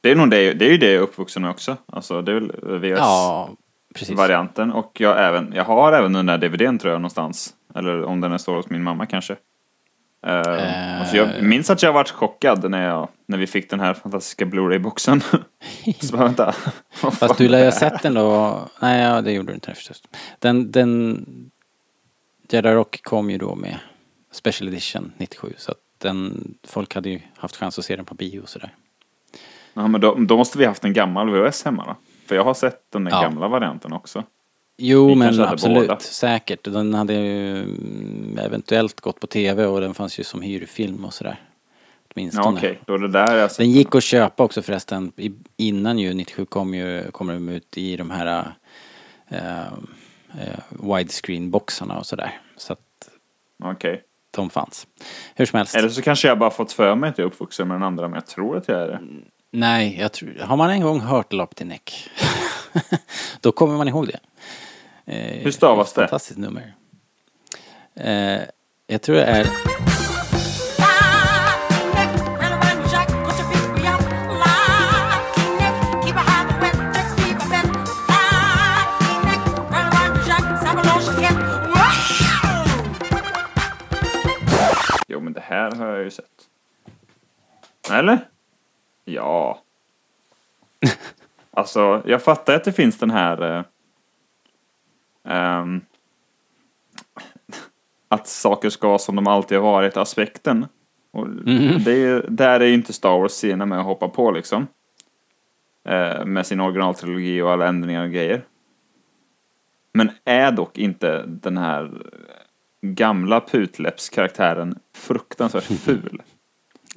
Det är, nog det, det är ju det jag är uppvuxen med också. Alltså det är väl VHS-varianten. Ja, precis. Och jag, även, jag har även den där DVDn tror jag någonstans. Eller om den står hos min mamma kanske. Uh, alltså jag minns att jag varit chockad när, jag, när vi fick den här fantastiska Blu-ray-boxen. Så bara, vänta. Fast du lär ju ha sett den då. Nej, ja, det gjorde du inte förstås. Den, den Jedi Rock kom ju då med Special Edition 97. Så att den, folk hade ju haft chans att se den på bio och sådär. Ja, men då, då måste vi haft en gammal VHS hemma då. För jag har sett den där Ja. gamla varianten också. Jo, men absolut. båda. Säkert. Den hade ju eventuellt gått på tv och den fanns ju som hyrfilm och sådär. Ja, Åtminstone. okej. Då är det där sett Den gick att köpa också förresten. Innan ju 97 kom ju, kommer de ut i de här eh, eh, widescreen-boxarna och sådär. Så att Okej. de fanns. Hur som helst. Eller så kanske jag bara fått för mig att jag är uppvuxen med den andra, men jag tror att jag är det. Nej, jag tror, har man en gång hört Lopp till Neck då kommer man ihåg det. Eh, Hur stavas det? Fantastiskt nummer. Eh, jag tror det är Jo, men det här har jag ju sett. Eller? Ja. alltså, jag fattar att det finns den här... Ehm, att saker ska vara som de alltid har varit, aspekten. Och det är, där är ju inte Star Wars sena med att hoppa på liksom. Eh, med sin originaltrilogi och alla ändringar och grejer. Men är dock inte den här gamla putläppskaraktären fruktansvärt ful.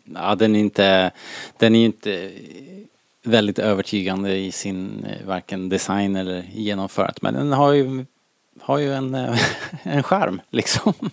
ja, den är inte, den är inte väldigt övertygande i sin eh, varken design eller genomförandet. Men den har ju, har ju en, eh, en charm liksom. För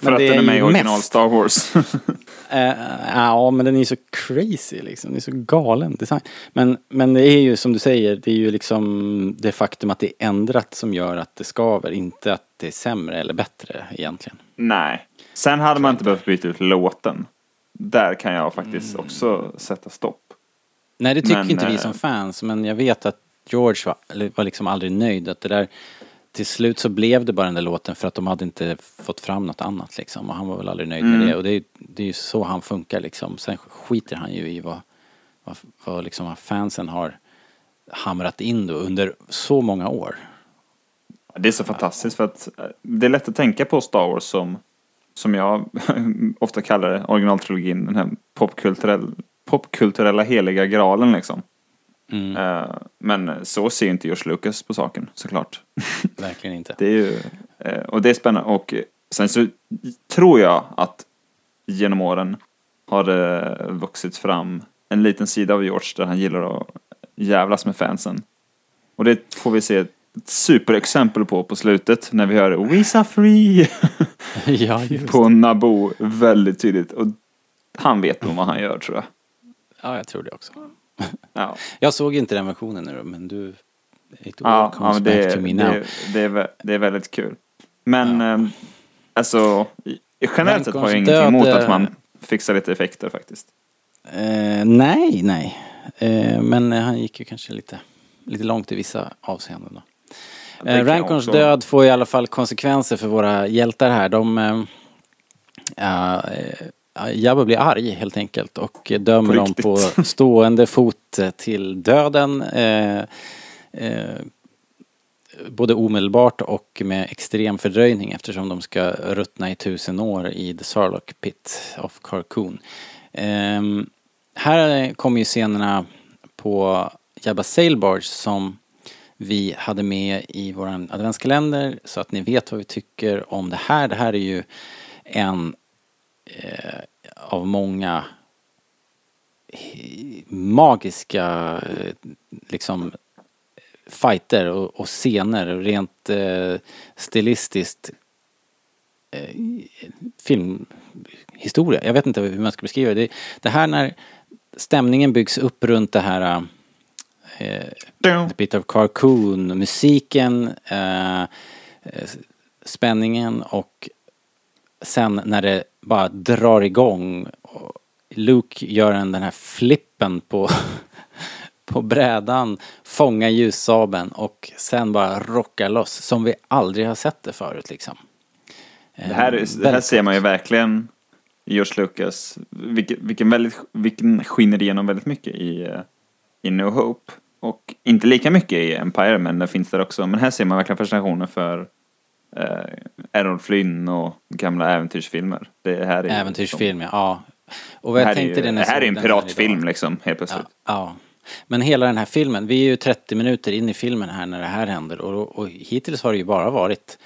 Men att det den är med i original mest- Star Wars. Eh, ja, men den är ju så crazy liksom. Det är så galen design. Men, men det är ju som du säger, det är ju liksom det faktum att det är ändrat som gör att det skaver. Inte att det är sämre eller bättre egentligen. Nej. Sen hade man inte behövt byta ut låten. Där kan jag faktiskt Mm. också sätta stopp. Nej, det tycker Men, inte vi eh, som fans. Men jag vet att George var, var liksom aldrig nöjd. Att det där, till slut så blev det bara den där låten för att de hade inte fått fram något annat liksom. Och han var väl aldrig nöjd Mm. med det. Och det är, det är ju så han funkar liksom. Sen skiter han ju i vad, vad, vad liksom fansen har hamrat in då under så många år. Det är så fantastiskt för att eh, det är lätt att tänka på Star Wars som, som jag ofta kallar det, originaltrilogin, den här popkulturell, popkulturella heliga graalen liksom. Mm, Eh, men så ser inte George Lucas på saken såklart. verkligen inte. Det är ju, eh, och det är spännande och sen så tror jag att genom åren har det vuxit fram en liten sida av George där han gillar att jävlas med fansen. Och det får vi se ett superexempel på på slutet när vi hör We are free ja, just på Naboo väldigt tydligt. Och han vet nog vad han gör tror jag. Ja, jag tror det också. Ja, Jag såg inte den versionen nu men du... It ja, ja men det, me det, now. det, är, det är väldigt kul. Men eh, alltså generellt sett har jag ingenting emot att man eh, fixar lite effekter faktiskt. Eh, nej, nej. Eh, men han gick ju kanske lite, lite långt i vissa avseenden då. Eh, också- död får i alla fall konsekvenser för våra hjältar här. De... Ja, eh, Jabba blir arg helt enkelt och dömer dem på stående fot eh, till döden. Eh, eh, både omedelbart och med extrem fördröjning eftersom de ska ruttna i tusen år i The Sarlacc Pit of Carcoon. Ehm, här kommer ju scenerna på Jabba Sailbarge som vi hade med i våran adventskalender så att ni vet vad vi tycker om det här. Det här är ju en eh, av många eh, magiska eh, liksom fighter och, och scener och rent eh, stilistiskt eh, filmhistoria. Jag vet inte hur man ska beskriva det. Det här när stämningen byggs upp runt det här eh, The Bit of Carcoon, musiken, eh, eh, spänningen och sen när det bara drar igång och Luke gör en, den här flippen på, på brädan, fångar ljussabeln och sen bara rockar loss som vi aldrig har sett det förut liksom. Eh, Det här, är- det här ser man ju verkligen i George Lucas, vilken, vilken, väldigt, vilken skiner igenom väldigt mycket i, eh, i No Hope. Och inte lika mycket i Empire, men det finns där också. Men här ser man verkligen fascinationen för eh, Errol Flynn och gamla äventyrsfilmer. Det här är Äventyrsfilm, ja. ja. Och Liksom, vad jag här är, tänkte ju, det när det här är en piratfilm liksom, helt plötsligt. Ja, ja. Men hela den här filmen, vi är ju 30 minuter in i filmen här när det här händer och, och hittills har det ju bara varit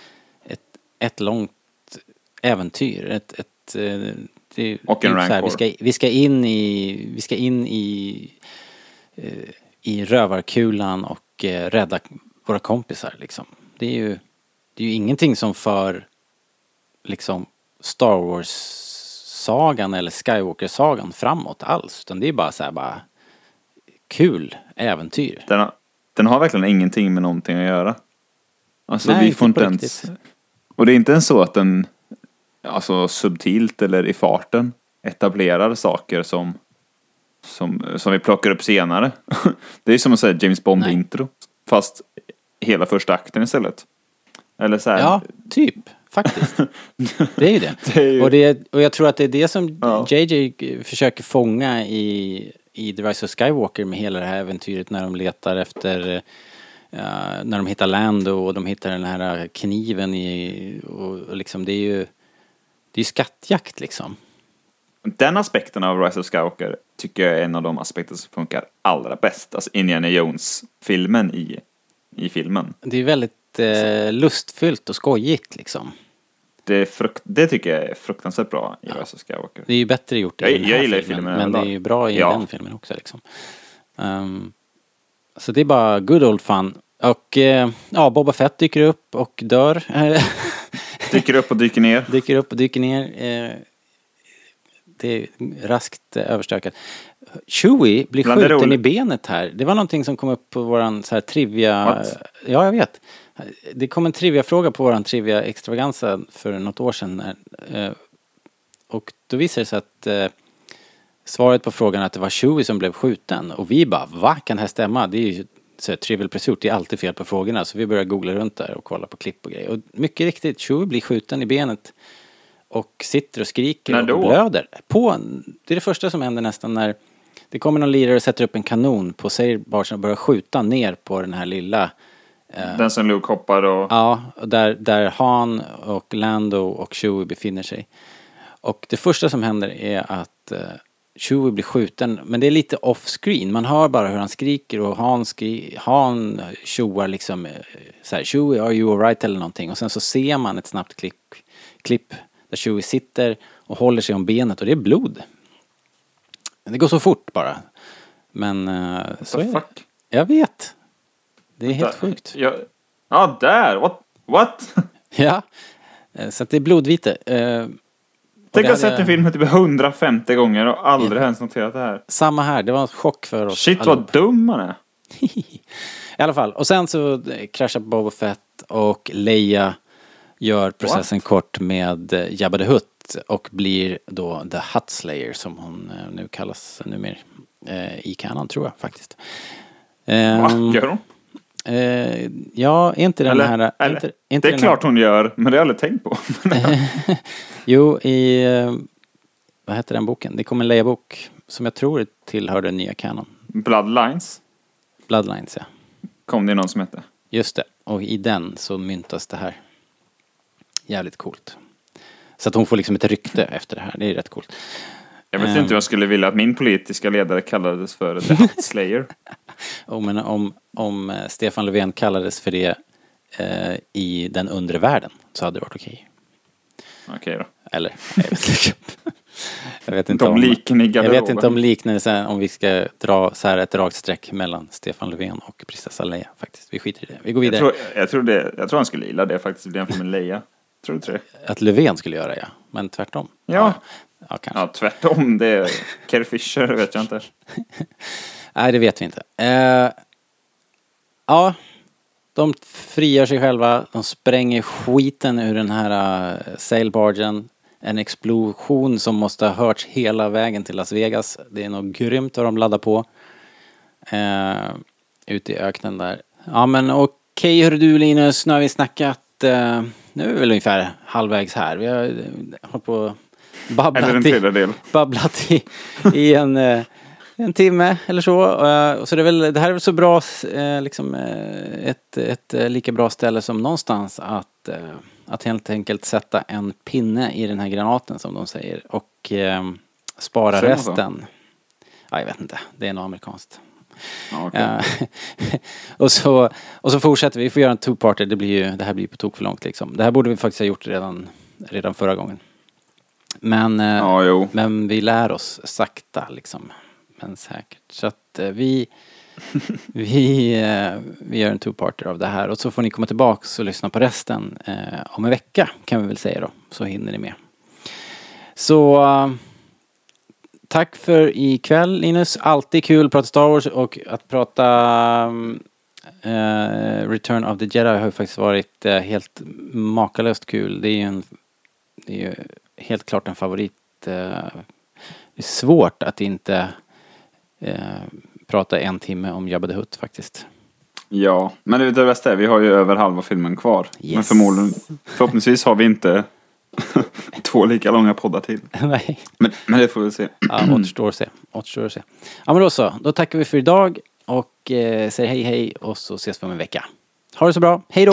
ett, ett långt äventyr. Ett, ett, eh, det, Och en är så här, vi, ska, vi ska in i, vi ska in i, eh, i rövarkulan och eh, rädda våra kompisar liksom. Det är ju, det är ju ingenting som för liksom Star Wars-sagan eller Skywalker-sagan framåt alls. Utan det är bara så här bara kul äventyr. Den, har, den har verkligen ingenting med någonting att göra. Alltså Nej, vi får inte ens... riktigt. Och det är inte ens så att den, alltså subtilt eller i farten, etablerar saker som, som, som vi plockar upp senare. det är som att säga James Bond-intro, fast hela första akten istället. Eller så här, Ja, typ. Faktiskt. Det är ju det. Det är ju- Och, det, och jag tror att det är det som Ja. JJ försöker fånga i, i The Rise of Skywalker med hela det här äventyret när de letar efter eh, när de hittar Lando och de hittar den här kniven i och, och liksom det är ju det är ju skattjakt liksom. Den aspekten av Rise of Skywalker tycker jag är en av de aspekter som funkar allra bäst. Alltså Indiana Jones-filmen i, i filmen. Det är väldigt eh, lustfyllt och skojigt liksom. Det, frukt, det tycker jag är fruktansvärt bra i Rise of Skywalker. Det är ju bättre gjort i Jag- den här jag gillar filmen, filmen men det är ju bra i Ja. den filmen också liksom. Ehm, så det är bara good old fun. Och eh, ja, Boba Fett dyker upp och dör. Dyker upp och dyker ner. dyker upp och dyker ner. Eh, det är raskt överstökat. Chewie blir Bland skjuten i benet här. Det var någonting som kom upp på våran så här trivia... What? Ja, jag vet. Det kom en trivia-fråga på våran trivia extravaganza för något år sedan. När, eh, och då visade det sig att eh, svaret på frågan att det var Chewie som blev skjuten. Och vi bara, va? Kan det här stämma? Det är ju så här, trivial pursuit, det är alltid fel på frågorna. Så vi började googla runt där och kolla på klipp och grejer. Och mycket riktigt, Chewie blir skjuten i benet. Och sitter och skriker När och blöder. På, det är det första som händer nästan när det kommer någon lirare och sätter upp en kanon på Sailbarsen och börjar skjuta ner på den här lilla Den som Luke hoppar och... Ja, där, där Han och Lando och Chewie befinner sig. Och det första som händer är att uh, Chewie blir skjuten, men det är lite off-screen. Man hör bara hur han skriker och Han, skri han tjoar liksom uh, så här, Chewie, are you alright eller någonting. Och sen så ser man ett snabbt klipp, klipp där Chewie sitter och håller sig om benet och det är blod. Det går så fort bara. Men uh, så är det. Jag vet. Det är helt Där. sjukt. Ja, ja där! What? What? Ja, eh, så att det är blodvite. Eh, och Tänk att ha sett en film typ 150 gånger och aldrig ens noterat det här. Samma här, det var en chock för oss Shit allihop. vad dum man är. I alla fall, och sen så eh, kraschar Boba Fett och Leia gör processen kort med Jabba the Hutt och blir då The Hutt Slayer som hon nu kallas numera i kanon tror jag faktiskt. Va? Ehm, Gör hon? Eh, ja, är inte den Eller, här... eller, inte, inte det är klart här, hon gör, men det har jag aldrig tänkt på. Jo, i... eh, Vad heter den boken? Det kom en Leia-bok som jag tror tillhör den nya kanon. Bloodlines Bloodlines, ja. kom det någon som hette. Just det. Och i den så myntas det här. Jävligt coolt. Så att hon får liksom ett rykte efter det här. Det är rätt coolt. Jag vet Ehm. inte hur jag skulle vilja att min politiska ledare kallades för The Hutt Slayer. Och men om, om eh, Stefan Löfven kallades för det eh, i den undre världen så hade det varit okej. Okej då. Eller, jag vet inte. jag vet inte om... Jag vet inte om liknelsen, om vi ska dra så här ett rakt streck mellan Stefan Löfven och prinsessa Leia faktiskt. Vi skiter i det. Vi går jag vidare. tror, jag, tror det, jag tror han skulle gilla det faktiskt, bli jämfört med Leia. Tror du inte det? Att Löfven skulle göra ja, men tvärtom. Ja. Ja, ja kanske. Ja, tvärtom. Det är Carrie Fisher, vet jag inte. Nej, det vet vi inte. Eh, ja, de frigör sig själva. De spränger skiten ur den här uh, sailbargen. En explosion som måste ha hörts hela vägen till Las Vegas. Det är nog grymt vad de laddar på. Eh, ute i öknen där. Ja men okej hör du Linus, nu har vi snackat. Eh, nu är vi väl ungefär halvvägs här. Vi har eh, hållit på och Eller babblat en i tredjedel. babblat i, i en, eh, en timme eller så. Eh, Så det, är väl, det här är väl så bra, eh, liksom ett, ett lika bra ställe som någonstans att, att helt enkelt sätta en pinne i den här granaten som de säger och spara Säger resten. Ja, jag vet inte, det är nog amerikanskt. Eh, och, så, och så fortsätter vi, vi får göra en two-parter, det, blir ju, det här blir på tok för långt liksom. Det här borde vi faktiskt ha gjort redan, redan förra gången. Men eh, ja, men vi lär oss sakta liksom. Men säkert. Så att eh, vi, vi, eh, vi gör en two-parter av det här. Och så får ni komma tillbaks och lyssna på resten om en vecka kan vi väl säga då. Så hinner ni med. Så tack för ikväll Linus. Alltid kul att prata Star Wars och att prata eh, Return of the Jedi har ju faktiskt varit eh, helt makalöst kul. Det är ju en, det är ju helt klart en favorit. Eh, det är svårt att inte eh, prata en timme om Jabba the Hutt faktiskt. Ja, men det, det bästa är vi har ju över halva filmen kvar. Men Yes. förmodligen, förhoppningsvis har vi inte två lika långa poddar till. Nej. Men, men det får vi se. Ja, återstår att se. Återstår att se. Ja men då så, då tackar vi för idag och eh, säger hej hej och så ses vi om en vecka. Ha det så bra! Hej då!